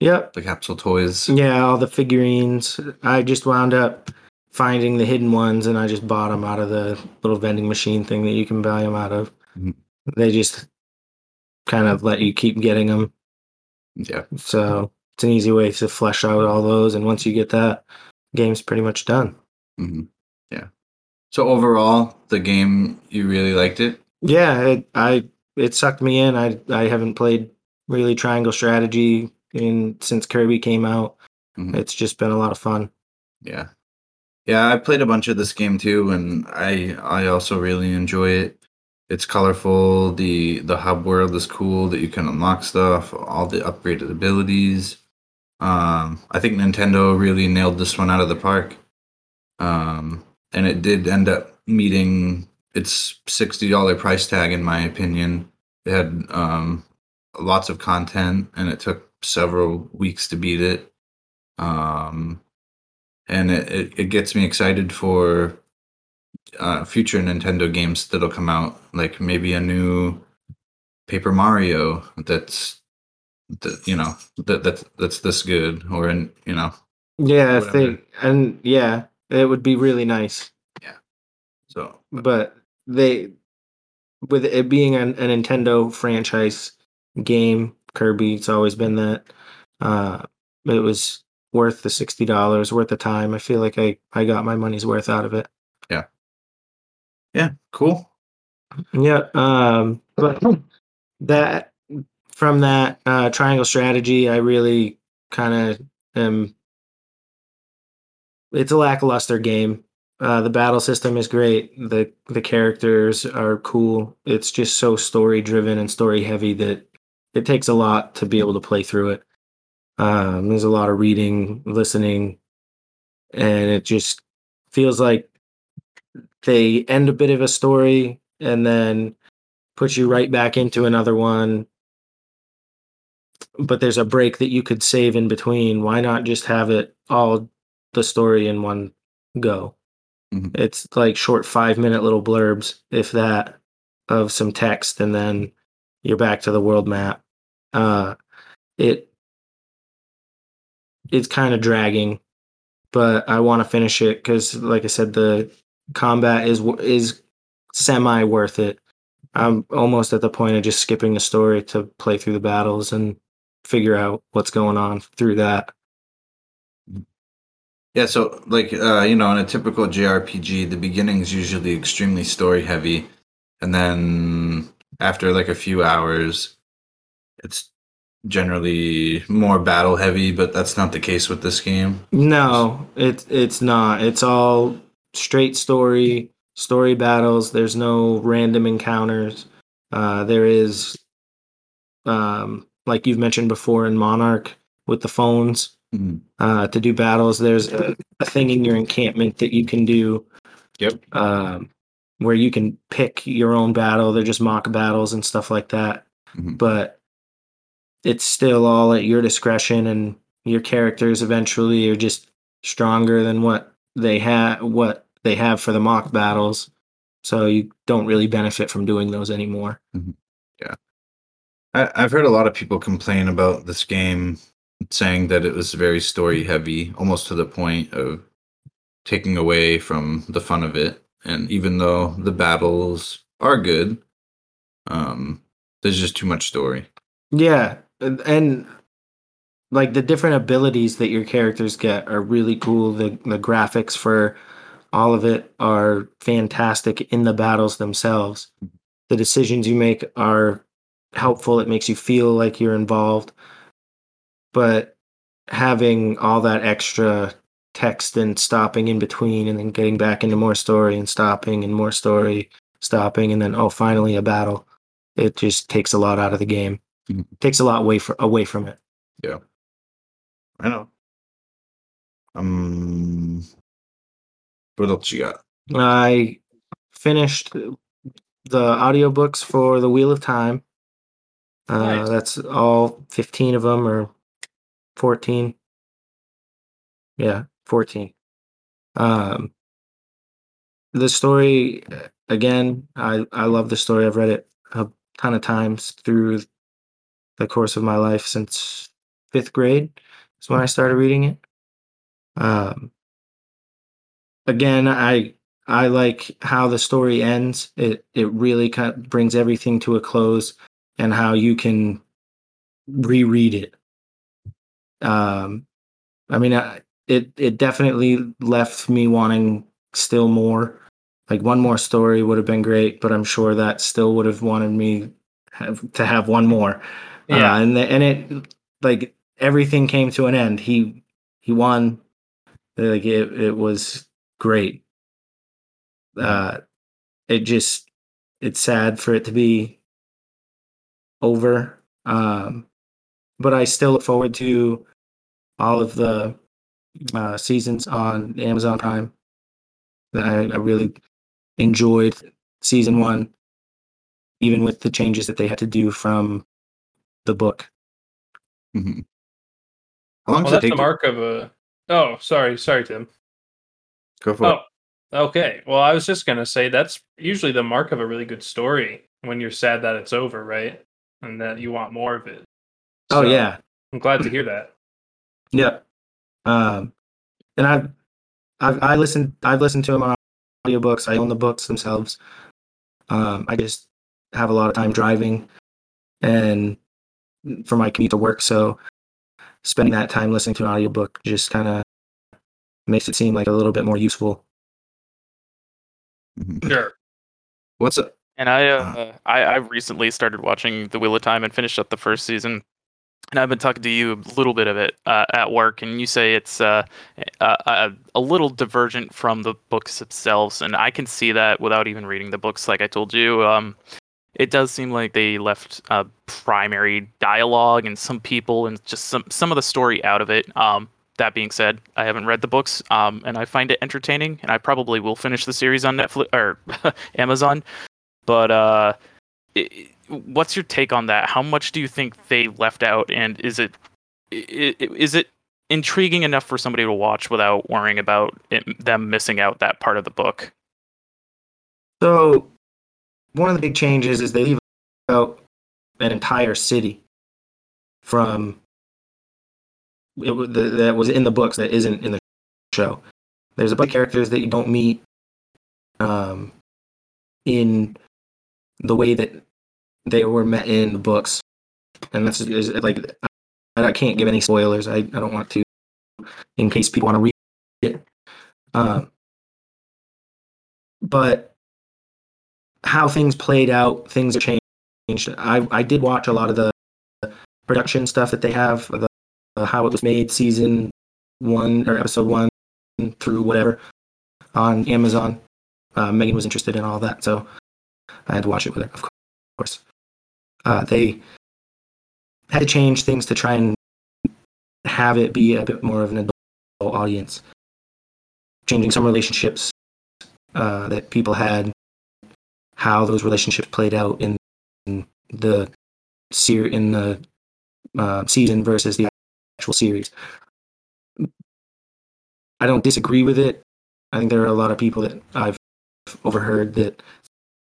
yep, the capsule toys. Yeah, all the figurines. I just wound up finding the hidden ones, and I just bought them out of the little vending machine thing that you can buy them out of. Mhm. They just kind of let you keep getting them, Yeah. so it's an easy way to flesh out all those. And once you get that, game's pretty much done. Mm-hmm. Yeah. So overall, the game you really liked it. Yeah, it, I it sucked me in. I I haven't played really Triangle Strategy in since Kirby came out. Mhm. It's just been a lot of fun. Yeah. Yeah, I played a bunch of this game too, and I I also really enjoy it. It's colorful. the The hub world is cool. That you can unlock stuff. All the upgraded abilities. Um, I think Nintendo really nailed this one out of the park. Um, and it did end up meeting its sixty dollar price tag, in my opinion. It had um, lots of content, and it took several weeks to beat it. Um, and it, it, it gets me excited for uh, future Nintendo games that'll come out, like maybe a new Paper Mario that's that you know that that's that's this good, or in you know Yeah, Whatever. they and yeah, it would be really nice. Yeah. So But they, with it being a, a Nintendo franchise game, Kirby, it's always been that. Uh, it was worth the sixty dollars, worth the time. I feel like I I got my money's worth out of it. yeah, cool. Yeah. Um, but that from that uh, triangle strategy, I really kind of am. It's a lackluster game. Uh, the battle system is great. the The characters are cool. It's just so story driven and story heavy that it takes a lot to be able to play through it. Um, there's a lot of reading, listening, and it just feels like they end a bit of a story and then put you right back into another one. But there's a break that you could save in between. Why not just have it all the story in one go? Mhm. It's like short five minute little blurbs, if that, of some text, and then you're back to the world map. Uh, it it's kind of dragging, but I want to finish it because, like I said, the combat is is semi worth it. I'm almost at the point of just skipping the story to play through the battles and figure out what's going on through that. Yeah, so like uh, you know, in a typical JRPG, the beginning is usually extremely story heavy, and then after like a few hours, it's generally more battle heavy. But that's not the case with this game. No, it's it's not. It's all straight story, story battles. There's no random encounters. Uh, there is, um, like you've mentioned before in Monarch with the phones Mhm. uh, to do battles. There's a, a thing in your encampment that you can do. Yep. Um, where you can pick your own battle. They're just mock battles and stuff like that. Mhm. But it's still all at your discretion, and your characters eventually are just stronger than what they have what they have for the mock battles. So you don't really benefit from doing those anymore. I, I've heard a lot of people complain about this game, saying that it was very story heavy, almost to the point of taking away from the fun of it. And even though the battles are good, um, there's just too much story. Yeah, and like the different abilities that your characters get are really cool. The the graphics for all of it are fantastic in the battles themselves. The decisions you make are helpful. It makes you feel like you're involved. But having all that extra text and stopping in between and then getting back into more story and stopping and more story, stopping and then oh finally a battle. It just takes a lot out of the game. Mhm. Takes a lot away from away from it. I know. Um, what else you got? I finished the audiobooks for The Wheel of Time. Uh, Nice. That's all 15 of them or 14. Yeah, 14. Um, the story, again, I, I love the story. I've read it a ton of times through the course of my life since fifth grade is when I started reading it. Um, again, I I like how the story ends. It it really kind of brings everything to a close, and how you can reread it. Um, I mean, I, it it definitely left me wanting still more. Like one more story would have been great, but I'm sure that still would have wanted me have, to have one more. Yeah. uh, and the, and it like everything came to an end. He he won. Like it it was great. Uh, it just it's sad for it to be over. Um, but I still look forward to all of the uh, seasons on Amazon Prime. I, I really enjoyed season one, even with the changes that they had to do from the book. Mhm. How long Well, does it that's take? the to- mark of a. Oh, sorry, sorry, Tim. Go for it. Oh, okay. Well, I was just gonna say that's usually the mark of a really good story when you're sad that it's over, right? And that you want more of it. Oh yeah, I'm glad to hear that. yeah. Um, and I've, I've I listened I've listened to them on audiobooks. I own the books themselves. Um, I just have a lot of time driving, and for my commute to work, so spending that time listening to an audiobook just kind of makes it seem like a little bit more useful. Mhm. Sure. What's up? And I, uh, Uh. I, I recently started watching The Wheel of Time and finished up the first season. And I've been talking to you a little bit of it uh, at work, and you say it's uh, a, a, a little divergent from the books themselves, and I can see that without even reading the books. Like I told you, um, it does seem like they left uh, primary dialogue and some people and just some some of the story out of it. Um, that being said, I haven't read the books, um, and I find it entertaining, and I probably will finish the series on Netflix or Amazon. But uh, i- i- what's your take on that? How much do you think they left out, and is it is it intriguing enough for somebody to watch without worrying about it, them missing out that part of the book? So, one of the big changes is they leave out an entire city from it, the, that was in the books that isn't in the show. There's a bunch of characters that you don't meet um, in the way that they were met in the books, and that's is, like I, I can't give any spoilers. I, I don't want to, in case people want to read it. Um, but how things played out, things changed. I I did watch a lot of the production stuff that they have, the, how it was made, season one or episode one through whatever on Amazon. Uh, Megan was interested in all that, so I had to watch it with her, of course. Uh, they had to change things to try and have it be a bit more of an adult audience. Changing some relationships uh, that people had, how those relationships played out in, the ser- in the uh, season versus the actual series. I don't disagree with it. I think there are a lot of people that I've overheard that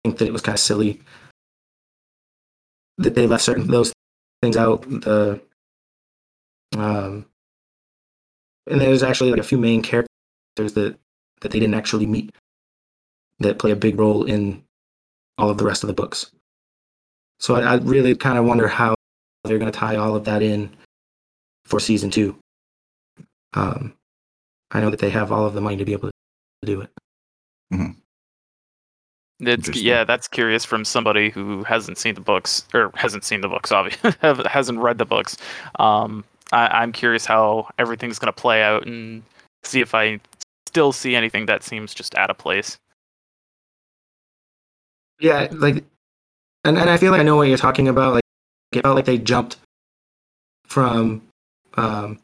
think that it was kind of silly that they left certain those things out. The um, and there's actually like a few main characters that that they didn't actually meet that play a big role in all of the rest of the books. So I, I really kind of wonder how they're going to tie all of that in for season two. Um, I know that they have all of the money to be able to do it. It's Interesting. yeah, that's curious from somebody who hasn't seen the books or hasn't seen the books, obviously hasn't read the books. Um, I, I'm curious how everything's gonna play out and see if I still see anything that seems just out of place. Yeah, like, and, and I feel like I know what you're talking about. Like, it felt like they jumped from um,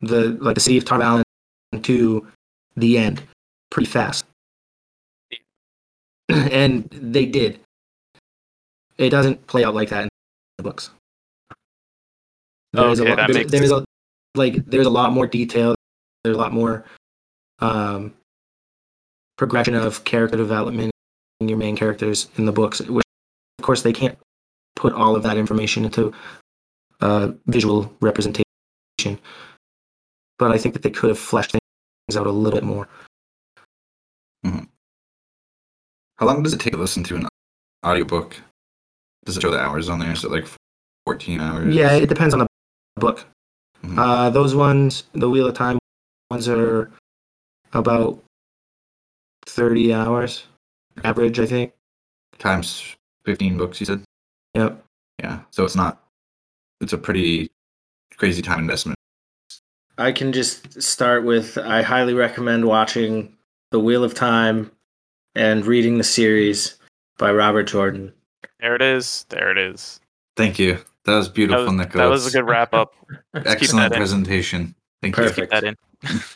the like the city of Tar Valon to the end pretty fast, and they did. It doesn't play out like that in the books. There's Okay, a lot, that makes there's a like there's a lot more detail. There's a lot more um, progression of character development your main characters in the books, which of course they can't put all of that information into uh, visual representation. But I think that they could have fleshed things out a little bit more. How long does it take to listen to an audiobook? Does it show the hours on there? Is it like 14 hours? Yeah, it depends on the book. Mhm. Uh, those ones, the Wheel of Time ones, are about thirty hours average, I think. Times 15 books, you said? Yep. Yeah. So it's not, it's a pretty crazy time investment. I can just start with I highly recommend watching The Wheel of Time and reading the series by Robert Jordan. There it is. There it is. Thank you. That was That beautiful, was, Nicholas. that was a good wrap up. Excellent that in. presentation. Thank Perfect. Keep that in.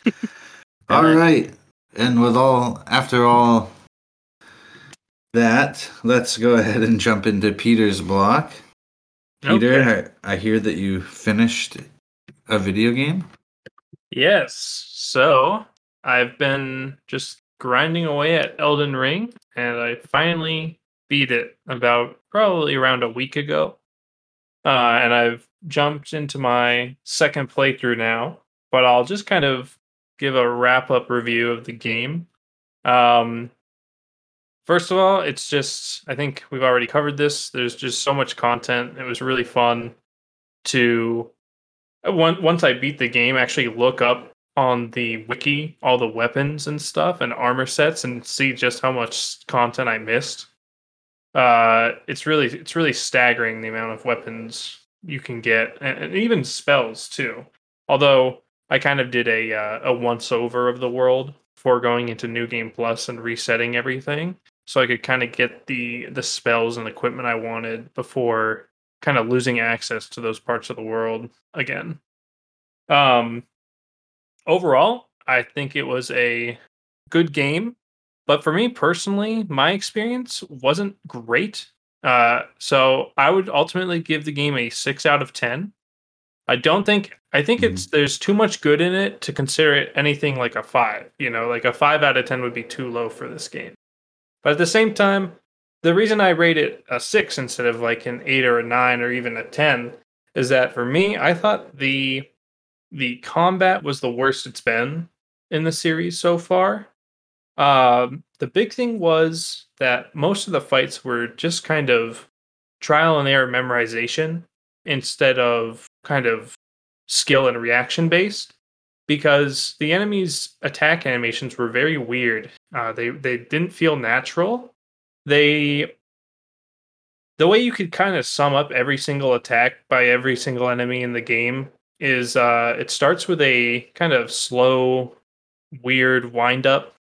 you. All right. And with all, after all that, let's go ahead and jump into Peter's block. Peter, Okay. I, I hear that you finished a video game. Yes. So I've been just grinding away at Elden Ring, and I finally beat it about probably around a week ago. Uh, and I've jumped into my second playthrough now, but I'll just kind of give a wrap up review of the game. Um, first of all, it's just, I think we've already covered this. There's just so much content. It was really fun to uh, once I beat the game, actually look up on the wiki all the weapons and stuff and armor sets and see just how much content I missed. Uh, it's really it's really staggering the amount of weapons you can get and, and even spells too. Although I kind of did a uh, a once over of the world before going into New Game Plus and resetting everything, so I could kind of get the the spells and equipment I wanted before kind of losing access to those parts of the world again. Um, overall, I think it was a good game, but for me personally, my experience wasn't great. Uh, so I would ultimately give the game a six out of ten. I don't think I think it's there's too much good in it to consider it anything like a five. You know, like a five out of ten would be too low for this game. But at the same time, the reason I rate it a six instead of like an eight or a nine or even a ten is that for me, I thought the the combat was the worst it's been in the series so far. Um, the big thing was that most of the fights were just kind of trial and error memorization instead of kind of skill and reaction based because the enemies attack animations were very weird. Uh, they they didn't feel natural. They the way you could kind of sum up every single attack by every single enemy in the game is uh, it starts with a kind of slow weird wind up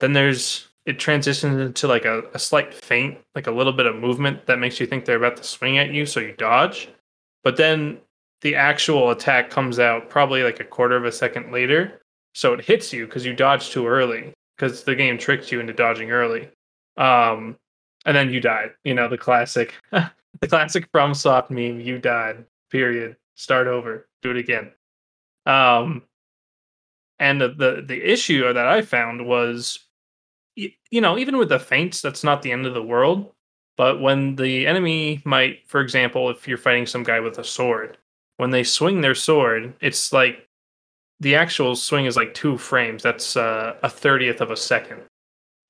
then there's it transitions into like a, a slight feint like a little bit of movement that makes you think they're about to swing at you so you dodge. But then the actual attack comes out probably like a quarter of a second later. So it hits you because you dodged too early because the game tricked you into dodging early. Um and then you died you know the classic the classic FromSoft meme you died period. Start over. Do it again. Um and the the, the issue that i found was y- you know even with the feints that's not the end of the world. But when the enemy might for example if you're fighting some guy with a sword when they swing their sword it's like the actual swing is like two frames that's uh, a 30th of a second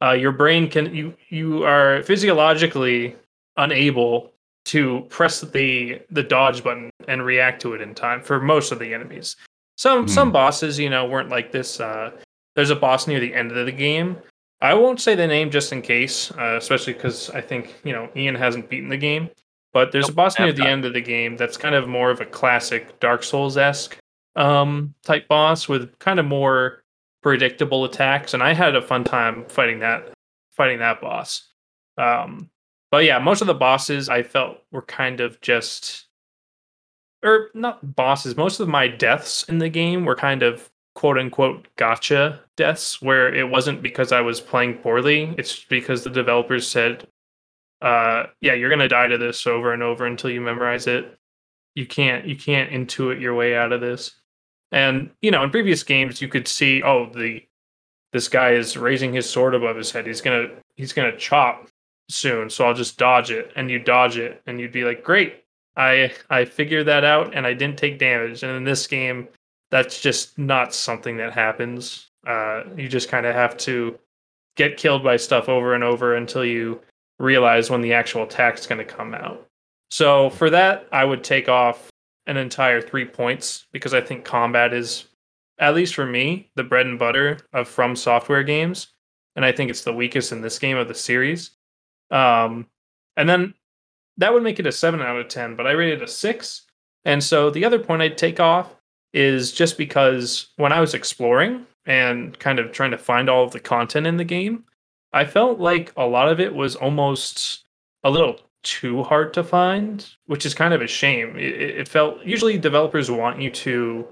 uh, your brain can you you are physiologically unable to press the the dodge button and react to it in time for most of the enemies some Mhm. some bosses you know weren't like this uh, there's a boss near the end of the game I won't say the name just in case, uh, especially because I think you know Ian hasn't beaten the game. But there's a boss near the end of the game that's kind of more of a classic Dark Souls esque um, type boss with kind of more predictable attacks, and I had a fun time fighting that fighting that boss. Um, but yeah, most of the bosses I felt were kind of just, or not bosses. Most of my deaths in the game were kind of quote unquote gotcha deaths, where it wasn't because I was playing poorly. It's because the developers said, uh, "Yeah, you're gonna die to this over and over until you memorize it. You can't you can't intuit your way out of this." And you know, in previous games, you could see, oh, the this guy is raising his sword above his head. He's gonna he's gonna chop soon, so I'll just dodge it. And you dodge it, and you'd be like, great, I I figured that out, and I didn't take damage. And in this game, that's just not something that happens. Uh, you just kind of have to get killed by stuff over and over until you realize when the actual attack's going to come out. So for that, I would take off an entire three points because I think combat is, at least for me, the bread and butter of From Software games, and I think it's the weakest in this game of the series. Um, and then that would make it a seven out of ten, but I rated a six. And so the other point I'd take off is just because when I was exploring and kind of trying to find all of the content in the game, I felt like a lot of it was almost a little too hard to find, which is kind of a shame. It, it felt usually developers want you to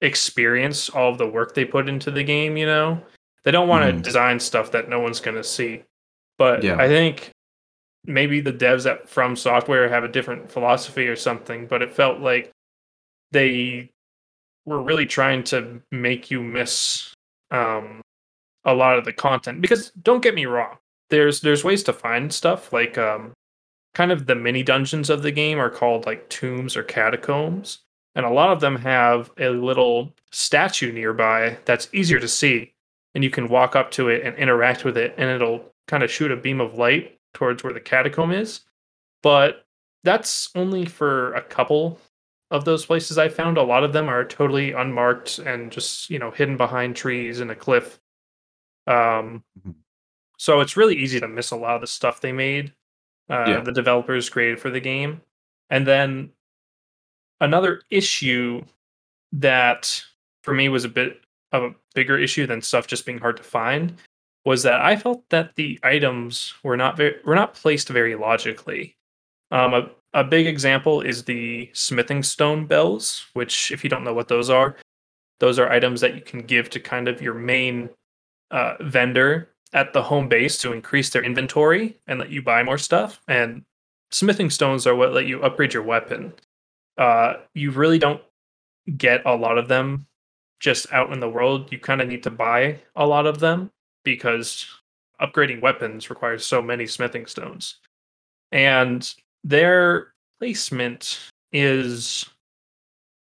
experience all of the work they put into the game, you know? They don't want to Mhm. design stuff that no one's going to see. But Yeah. I think maybe the devs at From Software have a different philosophy or something, but it felt like they were really trying to make you miss um, a lot of the content. Because don't get me wrong, there's there's ways to find stuff like um, kind of the mini dungeons of the game are called like tombs or catacombs, and a lot of them have a little statue nearby that's easier to see, and you can walk up to it and interact with it, and it'll kind of shoot a beam of light towards where the catacomb is. But that's only for a couple of those places I found. A lot of them are totally unmarked and just, you know, hidden behind trees and a cliff. Um, Mhm. so it's really easy to miss a lot of the stuff they made, uh, Yeah. the developers created for the game. And then another issue that for me was a bit of a bigger issue than stuff just being hard to find was that I felt that the items were not very were not placed very logically. Um, a, a big example is the smithing stone bells, which, if you don't know what those are, those are items that you can give to kind of your main uh, vendor at the home base to increase their inventory and let you buy more stuff. And smithing stones are what let you upgrade your weapon. Uh, you really don't get a lot of them just out in the world. You kind of need to buy a lot of them because upgrading weapons requires so many smithing stones. And their placement is,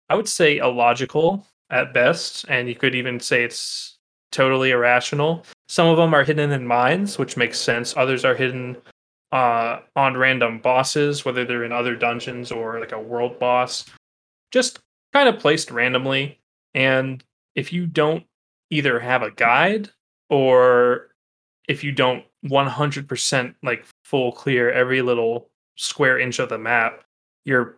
I would say, illogical at best. And you could even say it's totally irrational. Some of them are hidden in mines, which makes sense. Others are hidden uh, on random bosses, whether they're in other dungeons or like a world boss. Just kind of placed randomly. And if you don't either have a guide or if you don't 100% like full clear every little square inch of the map, you're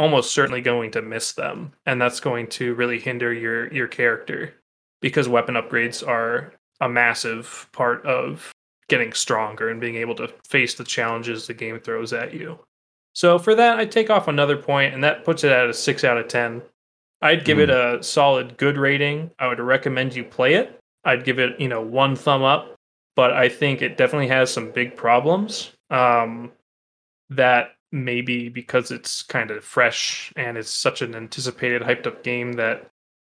almost certainly going to miss them and that's going to really hinder your your character because weapon upgrades are a massive part of getting stronger and being able to face the challenges the game throws at you. So for that I take off another point and that puts it at a 6 out of 10. I'd give it a solid good rating. I would recommend you play it. I'd give it, you know, one thumb up, but I think it definitely has some big problems. Um, that maybe because it's kind of fresh and it's such an anticipated, hyped up game that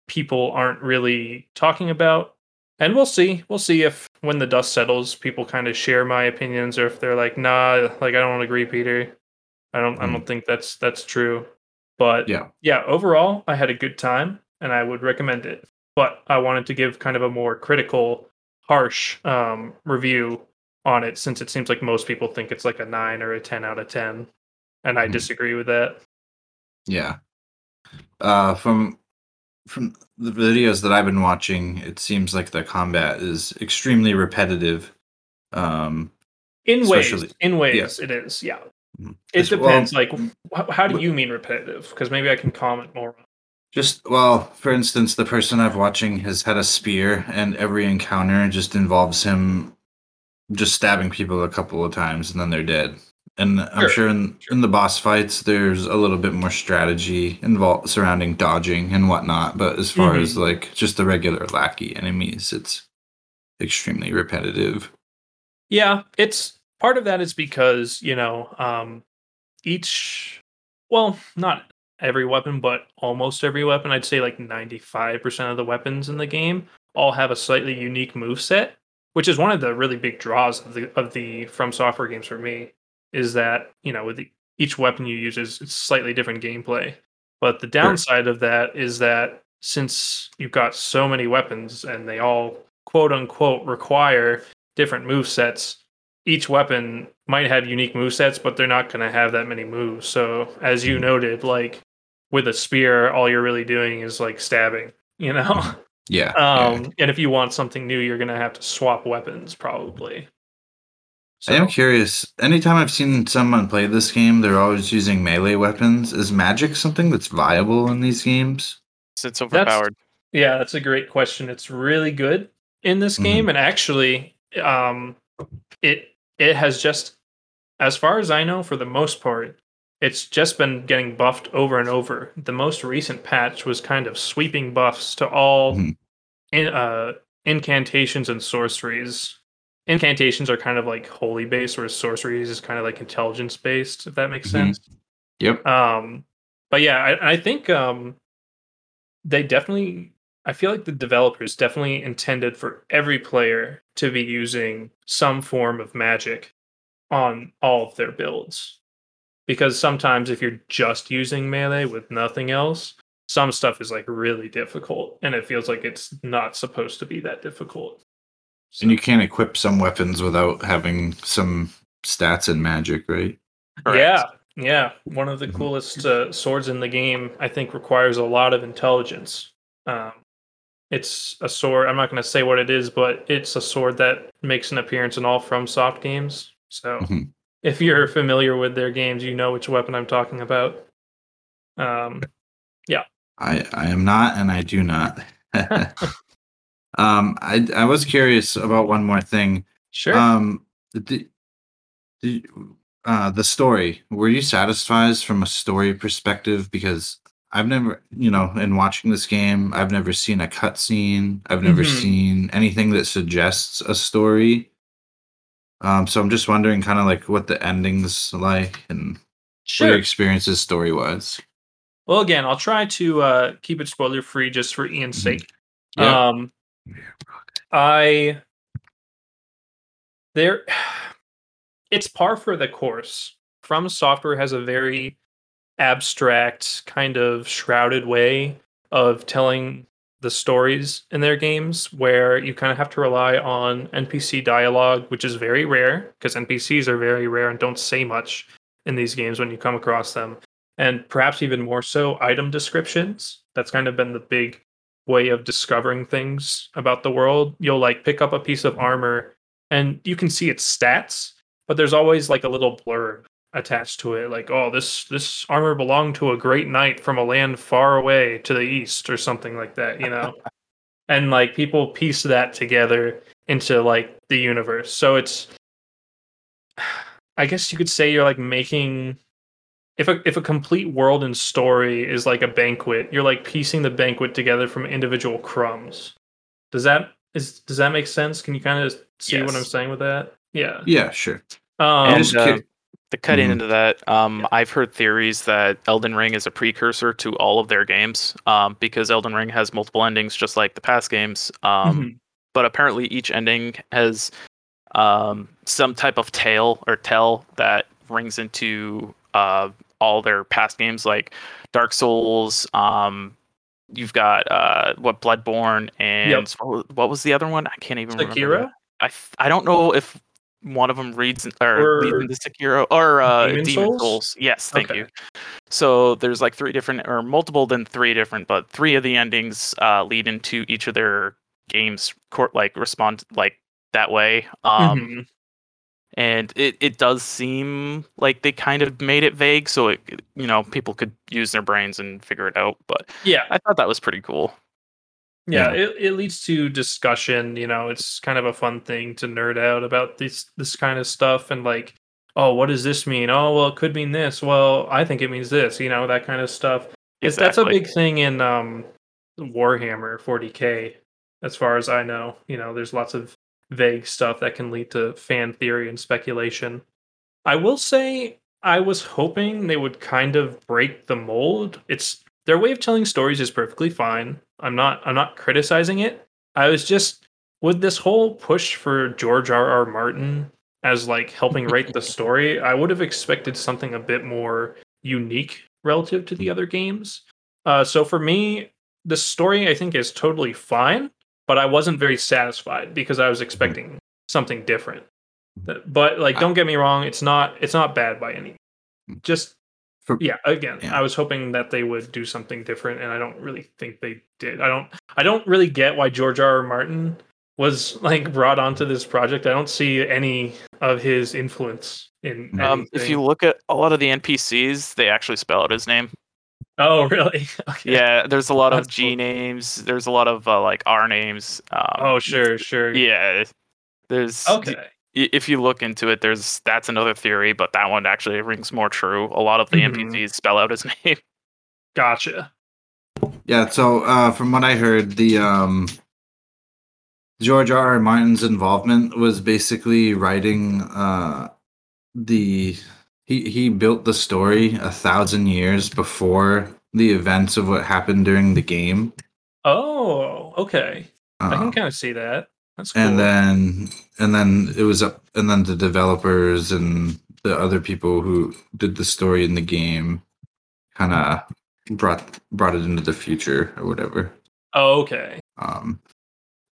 people aren't really talking about. And we'll see. We'll see if when the dust settles, people kind of share my opinions, or if they're like, "Nah, like I don't agree, Peter. I don't. I don't think that's that's true." But Yeah. yeah, overall, I had a good time, and I would recommend it. But I wanted to give kind of a more critical, harsh um, review on it, since it seems like most people think it's like a nine or a ten out of ten, and I Mhm. disagree with that. Yeah. Uh, from from the videos that I've been watching, it seems like the combat is extremely repetitive. Um, In ways, in ways, it is. Yeah, Mhm. it It's- well, depends. like, wh- how do you mean repetitive? Because maybe I can comment more. Just well, for instance, the person I've watching has had a spear, and every encounter just involves him just stabbing people a couple of times, and then they're dead. And I'm Sure, sure in, in the boss fights, there's a little bit more strategy involved surrounding dodging and whatnot. But as far Mhm. as like just the regular lackey enemies, it's extremely repetitive. Yeah, it's part of that is because, you know, um each well, not every weapon, but almost every weapon, I'd say like 95% of the weapons in the game all have a slightly unique move set, which is one of the really big draws of the of the from software games for me is that, you know, with each weapon you use is it's slightly different gameplay. But the downside of that is that since you've got so many weapons and they all quote unquote require different move sets. Each weapon might have unique move sets, but they're not going to have that many moves. So, as you noted, like with a spear, all you're really doing is like stabbing, you know? Yeah. Um, and if you want something new, you're going to have to swap weapons probably. I am So- curious. Anytime I've seen someone play this game, they're always using melee weapons. Is magic something that's viable in these games? It's overpowered. Yeah, that's a great question. It's really good in this Mhm. game, and actually, um, it it has just, as far as I know, for the most part, it's just been getting buffed over and over. The most recent patch was kind of sweeping buffs to all Mhm. in, uh, incantations and sorceries. Incantations are kind of like holy based, whereas sorceries is kind of like intelligence based. If that makes Mhm. sense. Yep. Um, but yeah, I, I think um, they definitely. I feel like the developers definitely intended for every player to be using some form of magic on all of their builds. Because sometimes if you're just using melee with nothing else, some stuff is like really difficult and it feels like it's not supposed to be that difficult. So- And you can't equip some weapons without having some stats and magic, right? Correct. Yeah, yeah. One of the Mhm. coolest uh, swords in the game, I think, requires a lot of intelligence. Um, it's a sword. I'm not going to say what it is, but it's a sword that makes an appearance in all From Soft games. So, Mhm. if you're familiar with their games, you know which weapon I'm talking about. Um, yeah. I I am not, and I do not. um, I I was curious about one more thing. sure. Um, the, the uh the story. Were you satisfied from a story perspective? Because I've never, you know, in watching this game, I've never seen a cutscene. I've never Mhm. seen anything that suggests a story. Um, so I'm just wondering, kind of like what the endings like and sure. your experiences story wise. Well, again, I'll try to uh, keep it spoiler free just for Ian's Mhm. sake. Yeah. Um, I there, it's par for the course. From Software has a very abstract, kind of shrouded way of telling the stories in their games, where you kind of have to rely on NPC dialogue, which is very rare because NPCs are very rare and don't say much in these games when you come across them and perhaps even more so item descriptions that's kind of been the big way of discovering things about the world. You'll like pick up a piece of armor and you can see its stats but there's always like a little blurb attached to it like oh this this armor belonged to a great knight from a land far away to the east or something like that you know? And like people piece that together into like the universe. So it's i guess you could say you're like making if a if a complete world and story is like a banquet, you're like piecing the banquet together from individual crumbs. Does that is does that make sense? Can you kind of see what I'm saying with that? Yeah. Yeah, sure. Um, And uh, curi- to cut Mhm. into that, um, Yeah. I've heard theories that Elden Ring is a precursor to all of their games, um, because Elden Ring has multiple endings, just like the past games. Um, mhm. But apparently, each ending has um, some type of tale or tell that rings into uh, all their past games, like Dark Souls. Um, you've got uh, what Bloodborne and what what was the other one? I can't even remember. Sekiro? I f- I don't know if one of them reads or, Or- leads into Sekiro or uh, Demon Demon, Souls? Souls? Yes, thank Okay. you. So there's like three different or multiple than three different, but three of the endings uh, lead into each of their games. Court like respond like that way. Um, Mhm. And it, it does seem like they kind of made it vague so it you know people could use their brains and figure it out but yeah, i thought that was pretty cool yeah, It, it leads to discussion. You know, it's kind of a fun thing to nerd out about this this kind of stuff and like, oh, what does this mean? Oh, well, it could mean this. Well, I think it means this. You know, that kind of stuff. It's that's a big thing in um Warhammer 40k, as far as I know. You know, there's lots of vague stuff that can lead to fan theory and speculation. I will say I was hoping they would kind of break the mold. It's their way of telling stories is perfectly fine. I'm not I'm not criticizing it. I was just with this whole push for George R. R. Martin as like helping write the story, I would have expected something a bit more unique relative to the other games. Uh, so for me, the story I think is totally fine, but I wasn't very satisfied because I was expecting something different. But- But like, don't get me wrong, it's not it's not bad by any. Just For- yeah, again, Yeah. I was hoping that they would do something different, and I don't really think they did. I don't I don't really get why George R. R. Martin was like brought onto this project. I don't see any of his influence in. um, if you look at a lot of the npcs they actually spell out his name oh really? Okay. yeah there's a lot of g cool. names there's a lot of uh, like r names um, Oh sure, sure. yeah there's Okay. i- if you look into it there's that's another theory but that one actually rings more true a lot of the Mhm. npcs spell out his name Gotcha. Yeah, so uh, from what I heard, the um, George R. R. Martin's involvement was basically writing uh, the he he built the story a thousand years before the events of what happened during the game. Oh, okay. I Um, can kind of see that. That's cool. and then and then it was up and then the developers and the other people who did the story in the game kind of brought brought it into the future or whatever oh, okay. um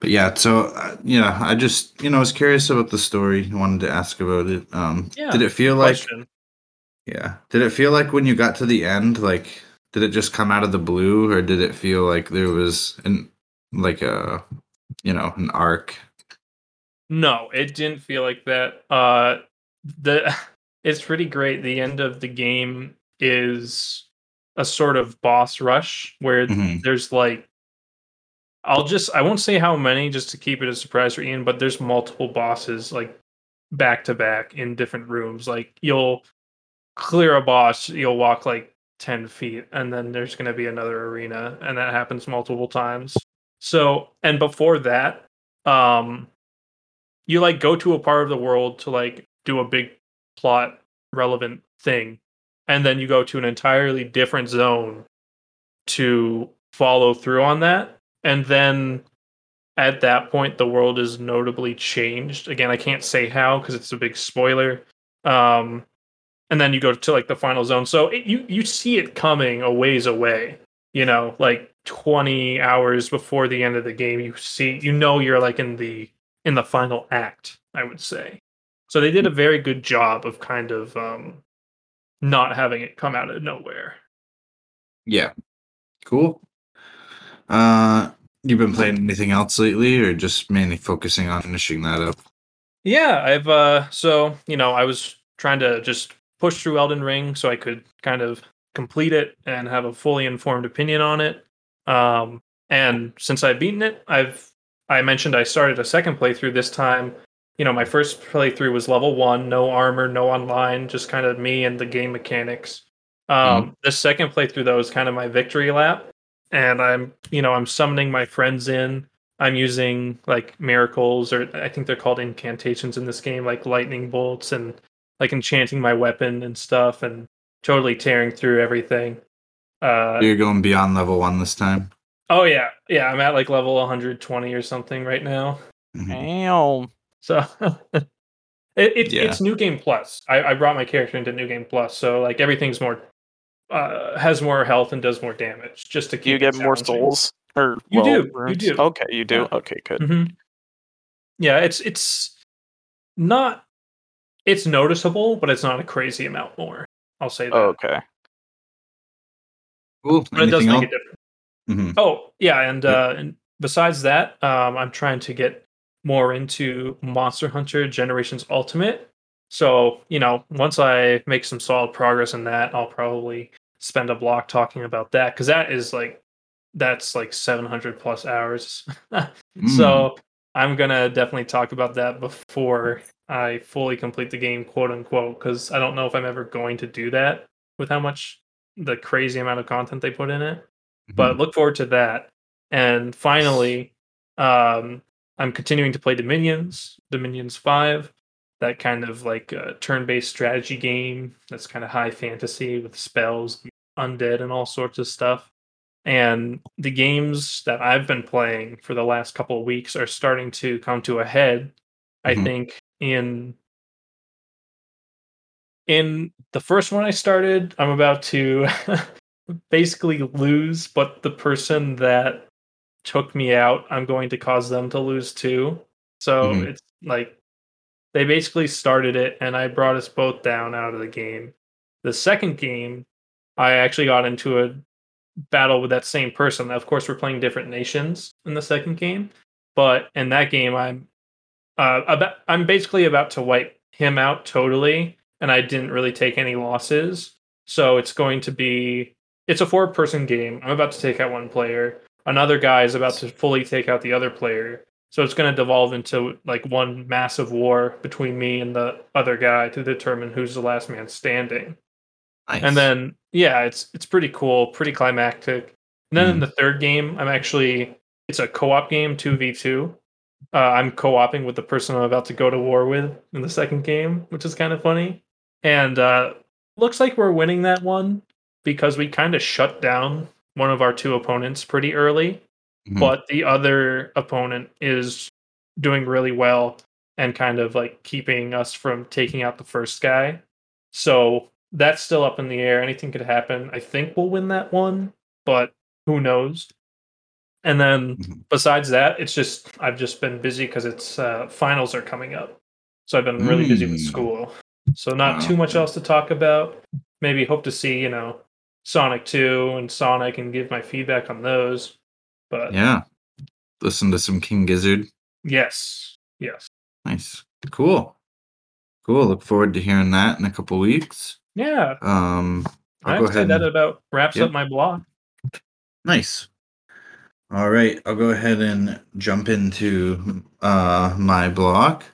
but yeah so uh, yeah i just you know was curious about the story wanted to ask about it um Yeah, did it feel like Question. Yeah did it feel like when you got to the end like did it just come out of the blue or did it feel like there was an like a you know an arc No, it didn't feel like that. Uh the it's pretty great. The end of the game is a sort of boss rush where Mhm. there's like I'll just I won't say how many just to keep it a surprise for Ian, but there's multiple bosses like back to back in different rooms. Like you'll clear a boss, you'll walk like 10 feet, and then there's gonna be another arena, and that happens multiple times. So and before that, um you like go to a part of the world to like do a big plot relevant thing and then you go to an entirely different zone to follow through on that and then at that point the world is notably changed again i can't say how because it's a big spoiler um and then you go to like the final zone so it, you you see it coming a ways away you know like 20 hours before the end of the game you see you know you're like in the in the final act i would say so they did a very good job of kind of um not having it come out of nowhere Yeah. Cool. Uh you've been playing anything else lately or just mainly focusing on finishing that up? Yeah, I've uh so, you know, I was trying to just push through Elden Ring so I could kind of complete it and have a fully informed opinion on it. Um and since I've beaten it, I've I mentioned I started a second playthrough this time. You know, my first playthrough was level 1, no armor, no online, just kind of me and the game mechanics. Um the second playthrough though is kind of my victory lap and I'm, you know, I'm summoning my friends in I'm using like miracles, or I think they're called incantations in this game, like lightning bolts and like enchanting my weapon and stuff, and totally tearing through everything. Uh, You're going beyond level one this time. oh yeah, yeah, I'm at like level 120 or something right now. Mhm. Damn. So it, it, Yeah. it's New Game Plus. I, I brought my character into New Game Plus, so like everything's more uh, has more health and does more damage, just to keep. You get more souls? Or You well, do, you do. Okay, you do. Yeah. Okay, good. hmm Yeah, it's it's not it's noticeable, but it's not a crazy amount more. I'll say that. Oh, okay. Cool. but it does make else? a difference. Mhm. Oh, yeah, and Yeah. uh and besides that, um I'm trying to get more into Monster Hunter Generations Ultimate. So, you know, once I make some solid progress in that, I'll probably spend a block talking about that cuz that is like that's like 700 plus hours. Mm. So, I'm going to definitely talk about that before I fully complete the game, quote unquote, cuz I don't know if I'm ever going to do that with how much the crazy amount of content they put in it Mhm. but look forward to that. And finally, um, I'm continuing to play Dominions, Dominions Five, that kind of like uh, turn-based strategy game that's kind of high fantasy with spells, undead, and all sorts of stuff. And the games that I've been playing for the last couple of weeks are starting to come to a head. I Mhm. think in in the first one I started, I'm about to basically lose, but the person that took me out, I'm going to cause them to lose too. So Mhm. it's like they basically started it and I brought us both down out of the game. The second game, I actually got into a battle with that same person. Of course, we're playing different nations in the second game, but in that game, I'm uh, about I'm basically about to wipe him out totally, and I didn't really take any losses. So it's going to be it's a four person game. I'm about to take out one player. Another guy is about to fully take out the other player. So it's going to devolve into like one massive war between me and the other guy to determine who's the last man standing. Nice. And then yeah, it's it's pretty cool, pretty climactic. And then in Mhm. the third game, I'm actually it's a co-op game, two v two. Uh, I'm co-oping with the person I'm about to go to war with in the second game, which is kind of funny. And uh, looks like we're winning that one because we kind of shut down one of our two opponents pretty early, Mhm. but the other opponent is doing really well and kind of like keeping us from taking out the first guy. So that's still up in the air. Anything could happen. I think we'll win that one, but who knows? And then Mhm. besides that, it's just I've just been busy because it's uh, finals are coming up, so I've been really busy with Mm. school. So not Wow. too much else to talk about. Maybe hope to see you know Sonic Two and Sonic and give my feedback on those. But yeah. Listen to some King Gizzard. yes, yes, Nice. Cool. Cool. Look forward to hearing that in a couple weeks. Yeah. Um, I'll I'd go say ahead. that about wraps Yep. up my block. nice. All right. I'll go ahead and jump into uh, my block.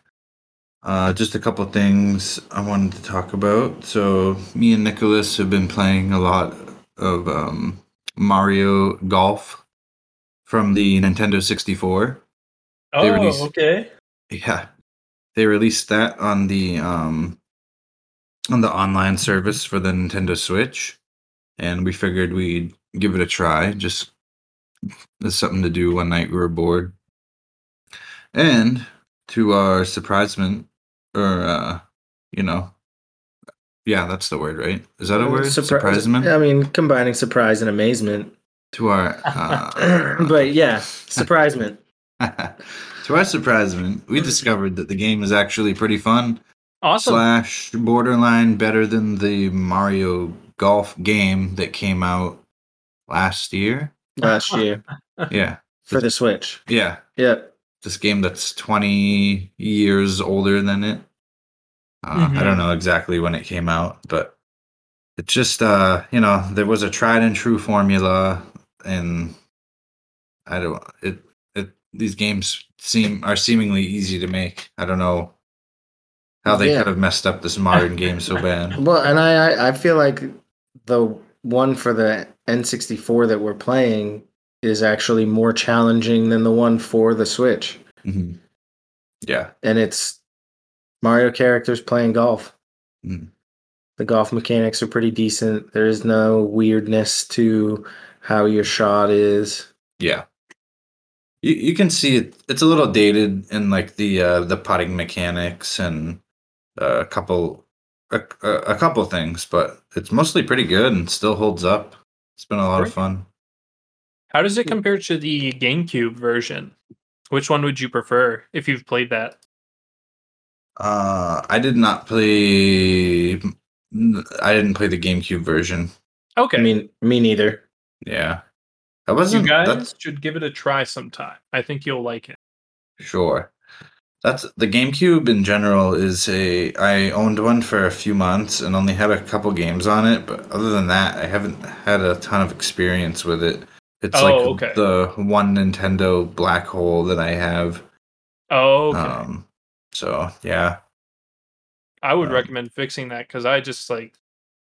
Uh, just a couple things I wanted to talk about. So, me and Nicholas have been playing a lot of um, Mario Golf from the Nintendo 64. Oh, released- okay. Yeah. They released that on the um on the online service for the Nintendo Switch and we figured we'd give it a try just as something to do one night we were bored. And to our surprisement or uh you know yeah, that's the word, right? Is that a word? Surpri- Surprisement? I mean, combining surprise and amazement. To our uh but yeah, surprisement. to our surprisement, we discovered that the game is actually pretty fun. Awesome. slash borderline better than the Mario Golf game that came out last year. last year Yeah, for the Switch. yeah. Yep. This game that's twenty years older than it. Uh, I don't know exactly when it came out, but it just uh, you know, there was a tried and true formula, and I don't it it these games seem are seemingly easy to make. I don't know how they Yeah. could have messed up this modern game so bad. Well, and I, I I feel like the one for the N64 that we're playing is actually more challenging than the one for the Switch. Mhm. Yeah. And it's Mario characters playing golf. Mhm. The golf mechanics are pretty decent. There is no weirdness to how your shot is. Yeah. You you can see it it's a little dated in like the uh the putting mechanics and a couple a, a a couple things, but it's mostly pretty good and still holds up. It's been a lot of fun. How does it compare to the GameCube version? Which one would you prefer if you've played that? Uh, I did not play. I didn't play the GameCube version. Okay, I mean, me neither. Yeah, I you wasn't. you guys That's should give it a try sometime. I think you'll like it. sure. That's the GameCube in general is a. I owned one for a few months and only had a couple games on it, but other than that, I haven't had a ton of experience with it. It's Oh, like okay. the one Nintendo black hole that I have. Oh, okay. Um, so yeah, I would um, recommend fixing that because I just like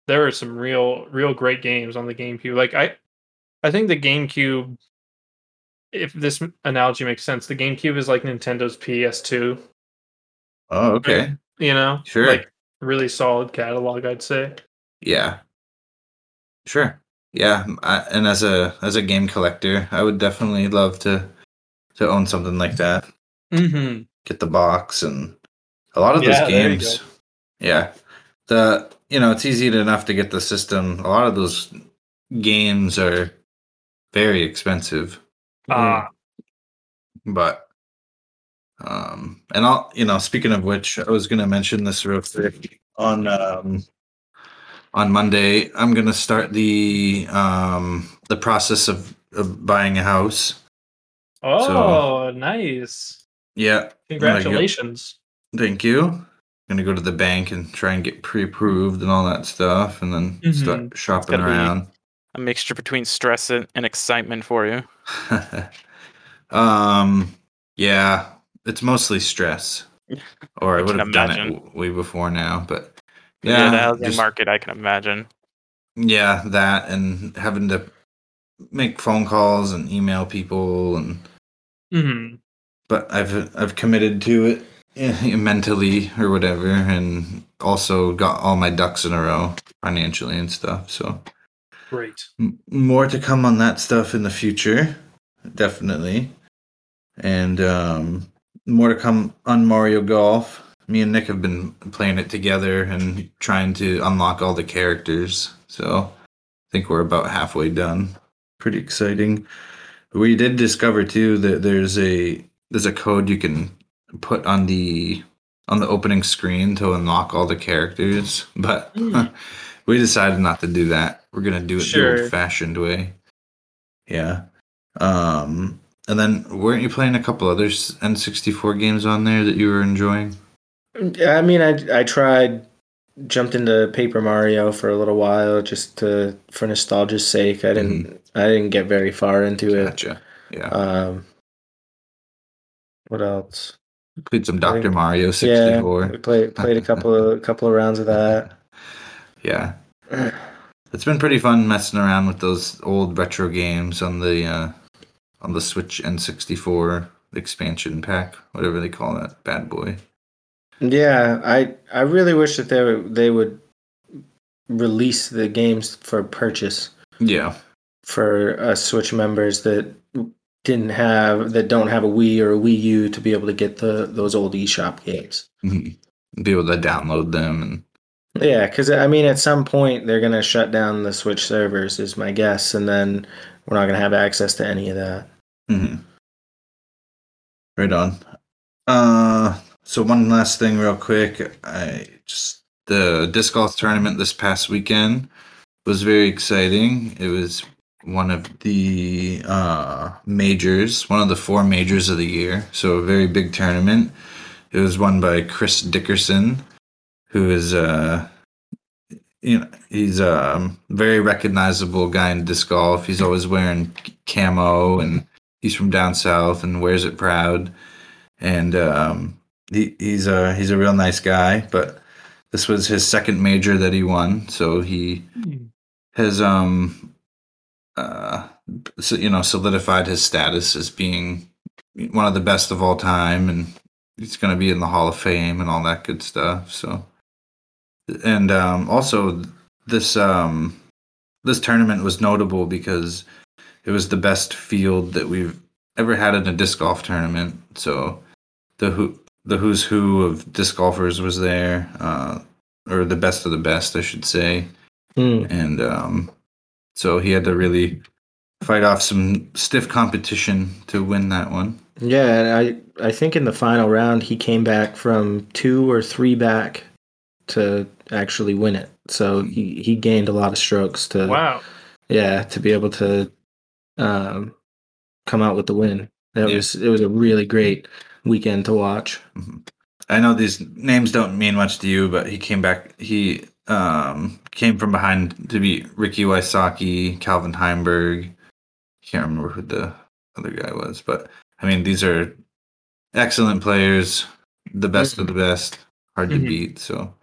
there are some real, real great games on the GameCube. Like I, I think the GameCube. If this analogy makes sense, the GameCube is like Nintendo's PS2. oh okay, You know, Sure. Like really solid catalog, I'd say. yeah, sure, yeah. I, and as a as a game collector, I would definitely love to to own something like that. Mm-hmm. get the box and a lot of Yeah, those games yeah the you know it's easy enough to get the system a lot of those games are very expensive Ah, but um and i'll you know speaking of which i was gonna mention this real quick on um on monday i'm gonna start the um the process of, of buying a house oh, nice! yeah Congratulations. Thank you. i'm gonna go to the bank and try and get pre-approved and all that stuff, and then start shopping around. A mixture between stress and, and excitement for you. um, yeah, it's mostly stress, or I, I would can have done it way before now. But Yeah, yeah, the housing just- market, I can imagine. yeah, that and having to make phone calls and email people, and Mm-hmm. but I've I've committed to it eh, mentally or whatever, and also got all my ducks in a row financially and stuff. So. Great. M- more to come on that stuff in the future definitely. And um more to come on mario golf. Me and nick have been playing it together and trying to unlock all the characters. So i think we're about halfway done. Pretty exciting. We did discover too that there's a there's a code you can put on the on the opening screen to unlock all the characters but Hmm. we decided not to do that we're gonna do it Sure. the old fashioned way yeah um and then weren't you playing a couple other N64 games on there that you were enjoying I mean, I I tried, jumped into Paper Mario for a little while just to for nostalgia's sake. I didn't I didn't get very far into it. gotcha yeah Um, what else? played some dr mario Yeah, 64 we played played a couple of couple of rounds of that. yeah it's been pretty fun messing around with those old retro games on the uh on the switch n64 expansion pack whatever they call that bad boy Yeah, I I really wish that they would- they would release the games for purchase yeah for uh, Switch members that didn't have that don't have a Wii or a Wii U to be able to get the those old eShop games. Mhm. be able to download them and Yeah, because I mean, at some point they're gonna shut down the Switch servers, is my guess, and then we're not gonna have access to any of that. hmm Right on. Uh, so one last thing, real quick. I just the disc golf tournament this past weekend was very exciting. It was one of the uh, majors, one of the four majors of the year. So a very big tournament. It was won by Chris Dickerson, who is uh, you know he's a very recognizable guy in disc golf. He's always wearing camo and he's from down south and wears it proud. And um, he, he's a he's a real nice guy but this was his second major that he won. So he has um uh so, you know solidified his status as being one of the best of all time. And he's going to be in the hall of fame and all that good stuff. So and um also this um this tournament was notable because it was the best field that we've ever had in a disc golf tournament. So the who the who's who of disc golfers was there, uh, or the best of the best, I should say. Hmm. And um, so he had to really fight off some stiff competition to win that one. Yeah, and I I think in the final round he came back from two or three back to actually win it. So he, he gained a lot of strokes to Wow. yeah to be able to um, come out with the win. It Yeah. was it was a really great weekend to watch. I know these names don't mean much to you, but he came back. He um, came from behind to beat Ricky Wysocki, Calvin Heimburg. Can't remember who the other guy was, but I mean, these are excellent players, the best of the best, hard to Mhm. beat. So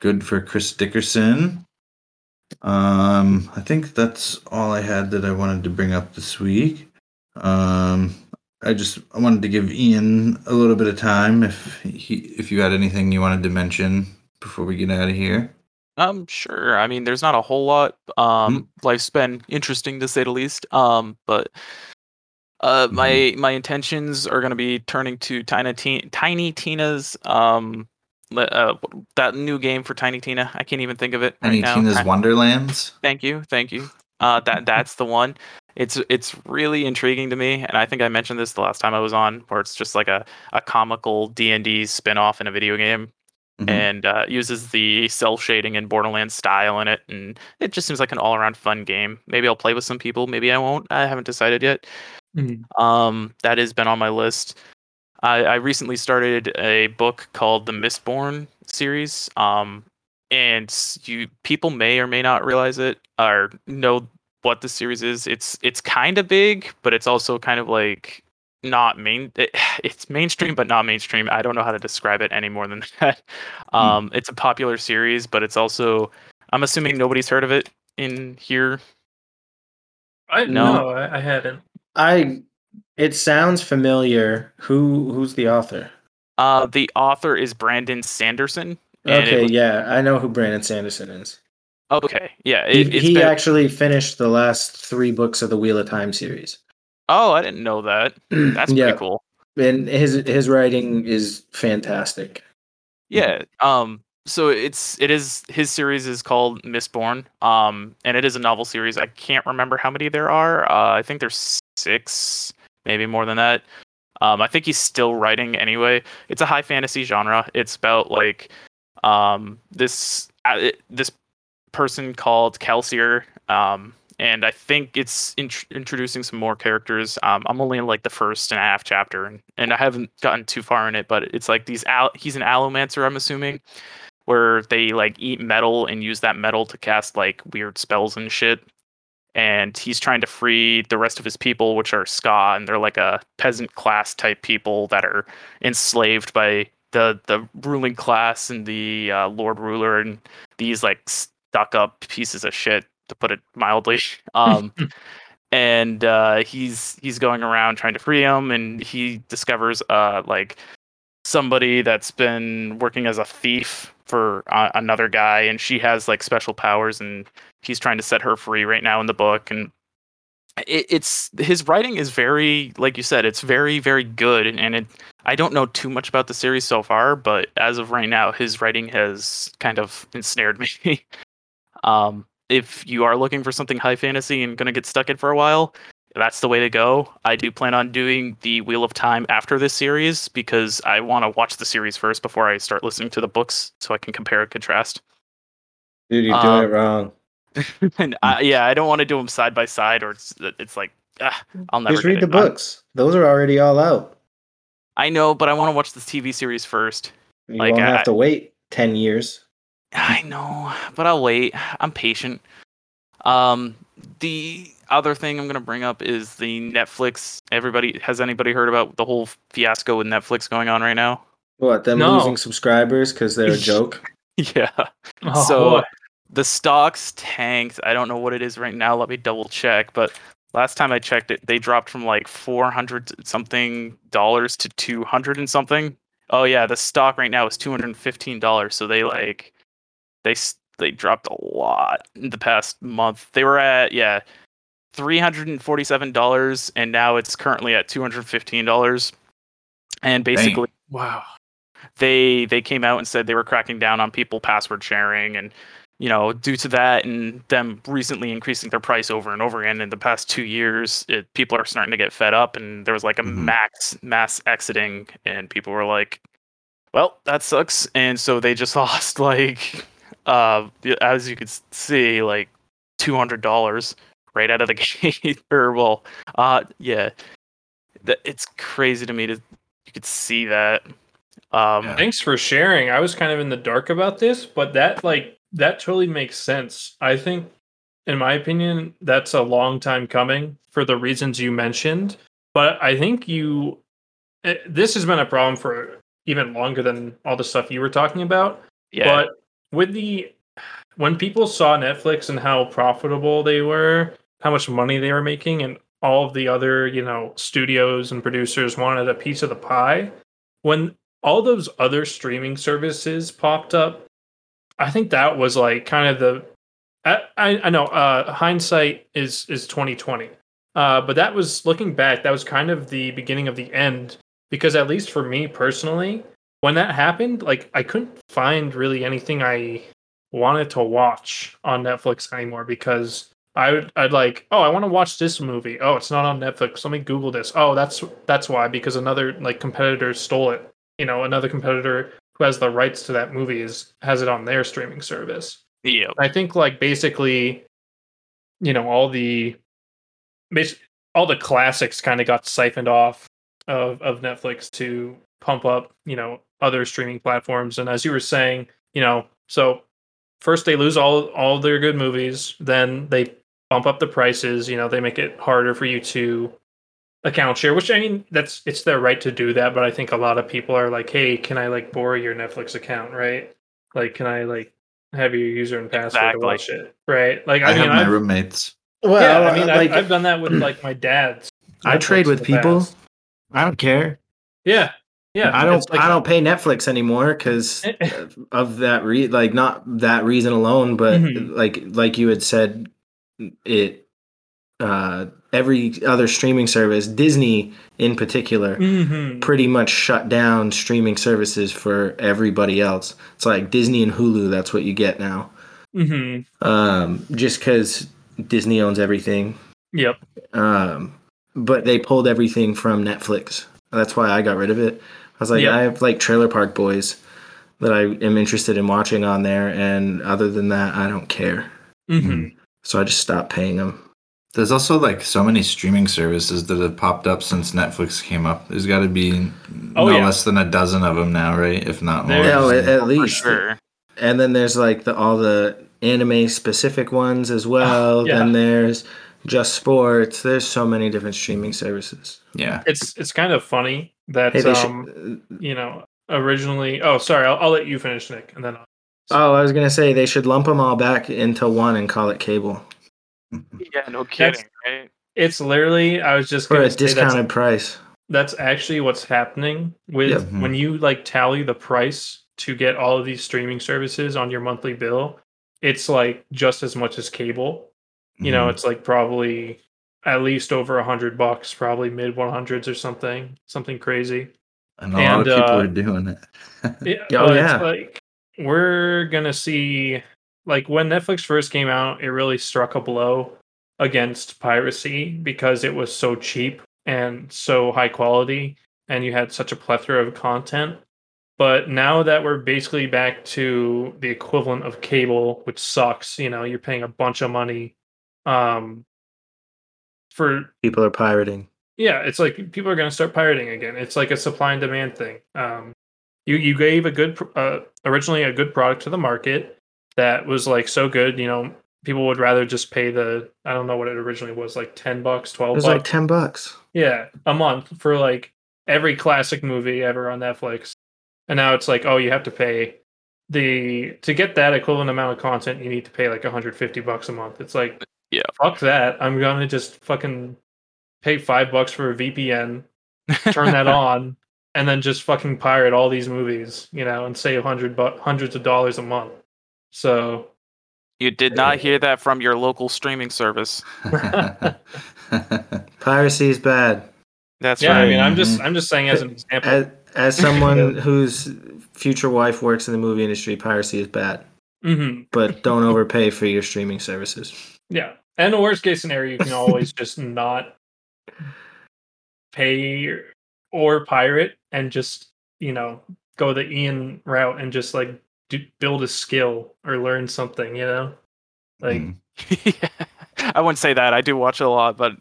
good for Chris Dickerson. Um, I think that's all I had that I wanted to bring up this week. Um, I just I wanted to give Ian a little bit of time if he if you had anything you wanted to mention before we get out of here. Um, sure. I mean, there's not a whole lot. Um, life's been interesting to say the least. Um, but uh, my my intentions are going to be turning to Tiny Tina, Tiny Tina's um, uh, that new game for Tiny Tina. I can't even think of it right Any now. Tina's I- Wonderlands? Thank you, thank you. Uh, that that's the one. It's it's really intriguing to me, and I think I mentioned this the last time I was on, where it's just like a, a comical D and D spin off in a video game, Mhm. and uh, uses the cell shading and Borderlands style in it, and it just seems like an all around fun game. Maybe I'll play with some people, maybe I won't. I haven't decided yet. Mhm. Um, that has been on my list. I, I recently started a book called the Mistborn series. Um, and you people may or may not realize it or know what the series is. It's it's kind of big, but it's also kind of like not main. It, it's mainstream, but not mainstream. I don't know how to describe it any more than that. Um, it's a popular series, but it's also. I'm assuming nobody's heard of it in here. I No. no, I, I hadn't. I it sounds familiar. Who who's the author? Uh, the author is Brandon Sanderson. Okay, was- yeah, I know who Brandon Sanderson is. Okay, yeah. He, It, it's he been- actually finished the last three books of the Wheel of Time series. Oh, I didn't know that. That's yeah, pretty cool. and his his writing is fantastic. Yeah. Um. So it's it is his series is called Mistborn. Um, and it is a novel series. I can't remember how many there are. Uh, I think there's six, maybe more than that. Um, I think he's still writing anyway. It's a high fantasy genre. It's about like, um, this uh, this person called Kelsier. Um, and I think it's int- introducing some more characters. Um, I'm only in like the first and a half chapter, and, and I haven't gotten too far in it. But it's like these al- he's an allomancer, I'm assuming, where they like eat metal and use that metal to cast like weird spells and shit. And he's trying to free the rest of his people, which are Skaa, and they're like a peasant class type people that are enslaved by the the ruling class and the uh, lord ruler and these like stuck up pieces of shit to put it mildly. Um, and uh, he's he's going around trying to free him, and he discovers uh like somebody that's been working as a thief for uh, another guy, and she has like special powers, and he's trying to set her free right now in the book, and. It, it's his writing is very like you said it's very very good and it i don't know too much about the series so far but as of right now his writing has kind of ensnared me um if you are looking for something high fantasy and going to get stuck in for a while, that's the way to go. I do plan on doing the Wheel of Time after this series because I want to watch the series first before I start listening to the books so I can compare and contrast. Dude, you're Um, doing it wrong. and I, yeah, I don't want to do them side by side or it's, it's like, ah, I'll never Just read the books. Those are already all out. I know, but I want to watch the TV series first. You Like, won't I- have to wait ten years. I know, but I'll wait. I'm patient. Um, the other thing I'm gonna bring up is the Netflix. Everybody has anybody heard about the whole fiasco with Netflix going on right now? What them No. losing subscribers because they're a joke? yeah. Oh, so boy. the stocks tanked. I don't know what it is right now. Let me double check. But last time I checked it, they dropped from like 400 something dollars to 200 and something. Oh yeah, the stock right now is 215 dollars. So they like they s- they dropped a lot in the past month. They were at yeah. $347 and now it's currently at $215 and basically wow. they they came out and said they were cracking down on people password sharing and you know, due to that and them recently increasing their price over and over again in the past two years, it, people are starting to get fed up, and there was like a Mhm. max mass exiting, and people were like, "Well, that sucks," and so they just lost like, uh, as you could see, like two hundred dollars right out of the gate, or well, uh, yeah, that it's crazy to me to you could see that. Um, Thanks for sharing. I was kind of in the dark about this, but that like that totally makes sense. I think in my opinion that's a long time coming for the reasons you mentioned, but I think you eh, this has been a problem for even longer than all the stuff you were talking about. yeah, But with the when people saw Netflix and how profitable they were, how much money they were making, and all of the other, you know, studios and producers wanted a piece of the pie, when all those other streaming services popped up, I think that was like kind of the I, I, I know uh hindsight is is 2020. Uh but that was looking back, that was kind of the beginning of the end because at least for me personally, when that happened, like I couldn't find really anything I wanted to watch on Netflix anymore because I would I'd like, oh, I want to watch this movie. Oh, it's not on Netflix. Let me Google this. Oh, that's that's why because another like competitor stole it. You know, another competitor who has the rights to that movie is has it on their streaming service. yeah, I think like basically, you know, all the all the classics kind of got siphoned off of of Netflix to pump up, you know, other streaming platforms. And as you were saying, you know, so first they lose all all their good movies, then they bump up the prices. You know, they make it harder for you to account share. Which I mean, that's it's their right to do that. But I think a lot of people are like, hey, can I like borrow your Netflix account, right? Like, can I like have your user and password Exactly. to watch it, right? Like, I I, mean, have my I've, roommates. Well, yeah, I uh, mean, like, I've, I've done that with like my dad's. I trade with people. past. I don't care. Yeah, yeah. I don't. like- I don't pay Netflix anymore because of that. Re- like not that reason alone, but Mhm. like like you had said, it. Uh, every other streaming service, Disney in particular, Mhm. pretty much shut down streaming services for everybody else. It's like Disney and Hulu. That's what you get now. Mhm. Um, just because Disney owns everything. Yep. Um, but they pulled everything from Netflix. That's why I got rid of it. I was like, Yep. I have like Trailer Park Boys that I am interested in watching on there, and other than that, I don't care. Mhm. So I just stopped paying them. There's also like so many streaming services that have popped up since Netflix came up. There's got to be Oh, no yeah. less than a dozen of them now, right? If not more. There- Yeah, Yeah, at, at for least. sure. And then there's like the all the anime specific ones as well. yeah. Then there's just sports. There's so many different streaming services. yeah. It's it's kind of funny that Hey, um should. you know originally. Oh, sorry. I'll, I'll let you finish, Nick, and then. I'll, Oh, I was gonna say they should lump them all back into one and call it cable Yeah, no kidding, right? It's literally. I was just for a say that's discounted price. that's actually what's happening with Yep. When you like tally the price to get all of these streaming services on your monthly bill it's like just as much as cable you know Mhm. it's like probably at least over a hundred bucks probably mid 100s or something something crazy and a lot of people uh, are doing it. yeah, Oh, yeah. it's like we're gonna see like when Netflix first came out, it really struck a blow against piracy because it was so cheap and so high quality, and you had such a plethora of content. But now that we're basically back to the equivalent of cable, which sucks, you know, you're paying a bunch of money um, for People are pirating. yeah, it's like people are going to start pirating again. It's like a supply and demand thing. Um, you you gave a good uh, originally a good product to the market that was like so good. You know, people would rather just pay the I don't know what it originally was like ten bucks, 12 It was bucks, like ten bucks. yeah, a month for like every classic movie ever on Netflix. And now it's like, oh, you have to pay the to get that equivalent amount of content, you need to pay like 150 bucks a month. It's like, Yeah. fuck that. I'm gonna just fucking pay five bucks for a VPN, turn that on, and then just fucking pirate all these movies, you know, and save hundred bu- hundreds of dollars a month. So You did not hear that from your local streaming service. Piracy is bad. That's yeah, I mean, I'm just Mhm. I'm just saying as an example. As, as someone whose future wife works in the movie industry, piracy is bad. hmm but don't overpay for your streaming services. Yeah. And the worst case scenario, you can always just not pay or pirate and just, you know, go the Ian route and just like do, build a skill or learn something, you know? Like, Mm. yeah. I wouldn't say that. I do watch a lot, but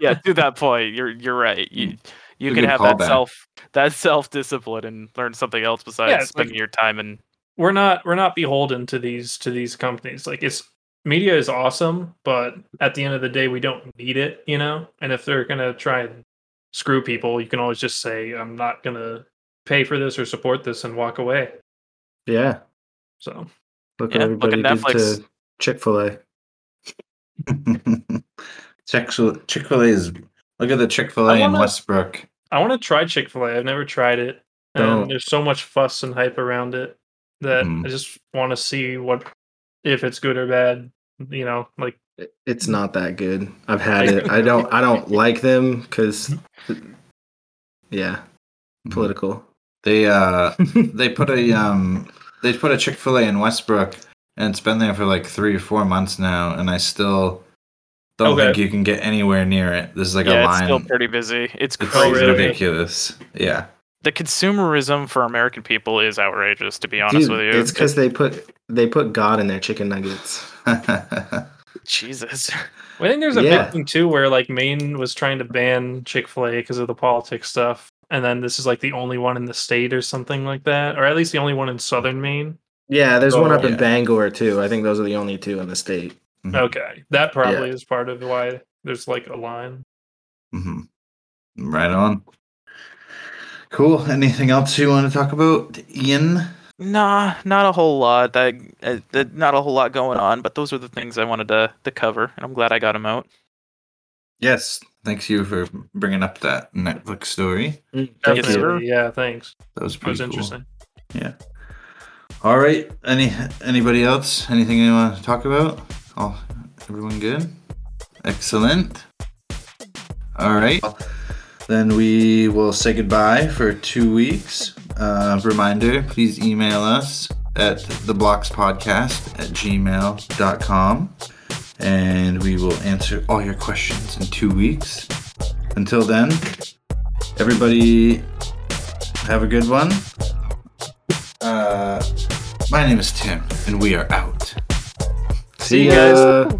yeah, to that point, you're you're right. You you a can have that callback. self that self discipline and learn something else besides it's like- spending your time and we're not we're not beholden to these to these companies. Like it's media is awesome, but at the end of the day we don't need it, you know? And if they're gonna try and screw people, you can always just say, I'm not gonna pay for this or support this and walk away. Yeah, So look Yeah, what look at everybody did Netflix. to Chick Fil A. Chick Chick Fil A is look at the Chick fil A in wanna- Westbrook. I want to try Chick Fil A. I've never tried it, and Don't. there's so much fuss and hype around it that Mhm. I just want to see what if it's good or bad. You know, like It's not that good. I've had it. I don't. I don't like them because, yeah, political. They uh they put a um they put a Chick Fil A in Westbrook, and it's been there for like three or four months now, and I still don't Okay. think you can get anywhere near it. This is like yeah, a it's line. still pretty busy. It's it's crazy. really? ridiculous. Yeah. The consumerism for American people is outrageous. To be honest Dude, with you, it's because they put they put God in their chicken nuggets. Jesus. I think there's a Yeah. big thing too where like Maine was trying to ban Chick Fil A because of the politics stuff, and then this is like the only one in the state or something like that, or at least the only one in southern Maine. Yeah, there's one Oh, up in. Bangor too. I think those are the only two in the state. Mhm. Okay, that probably is part of why there's like a line. hmm Right on. Cool. Anything else you want to talk about, Ian? Nah, not a whole lot. That, uh, not a whole lot going on. But those are the things I wanted to to cover, and I'm glad I got them out. Yes. Thanks you for bringing up that Netflix story. Thank Yes, you. Definitely, yeah. Thanks. That was That pretty was cool. interesting. Yeah. All right. Any anybody else? Anything you want to talk about? All everyone good? Excellent. All right. Then we will say goodbye for two weeks. Uh, reminder, please email us at theblockspodcast at gmail.com and we will answer all your questions in two weeks. Until then, everybody have a good one. Uh, my name is Tim, and we are out. See you guys.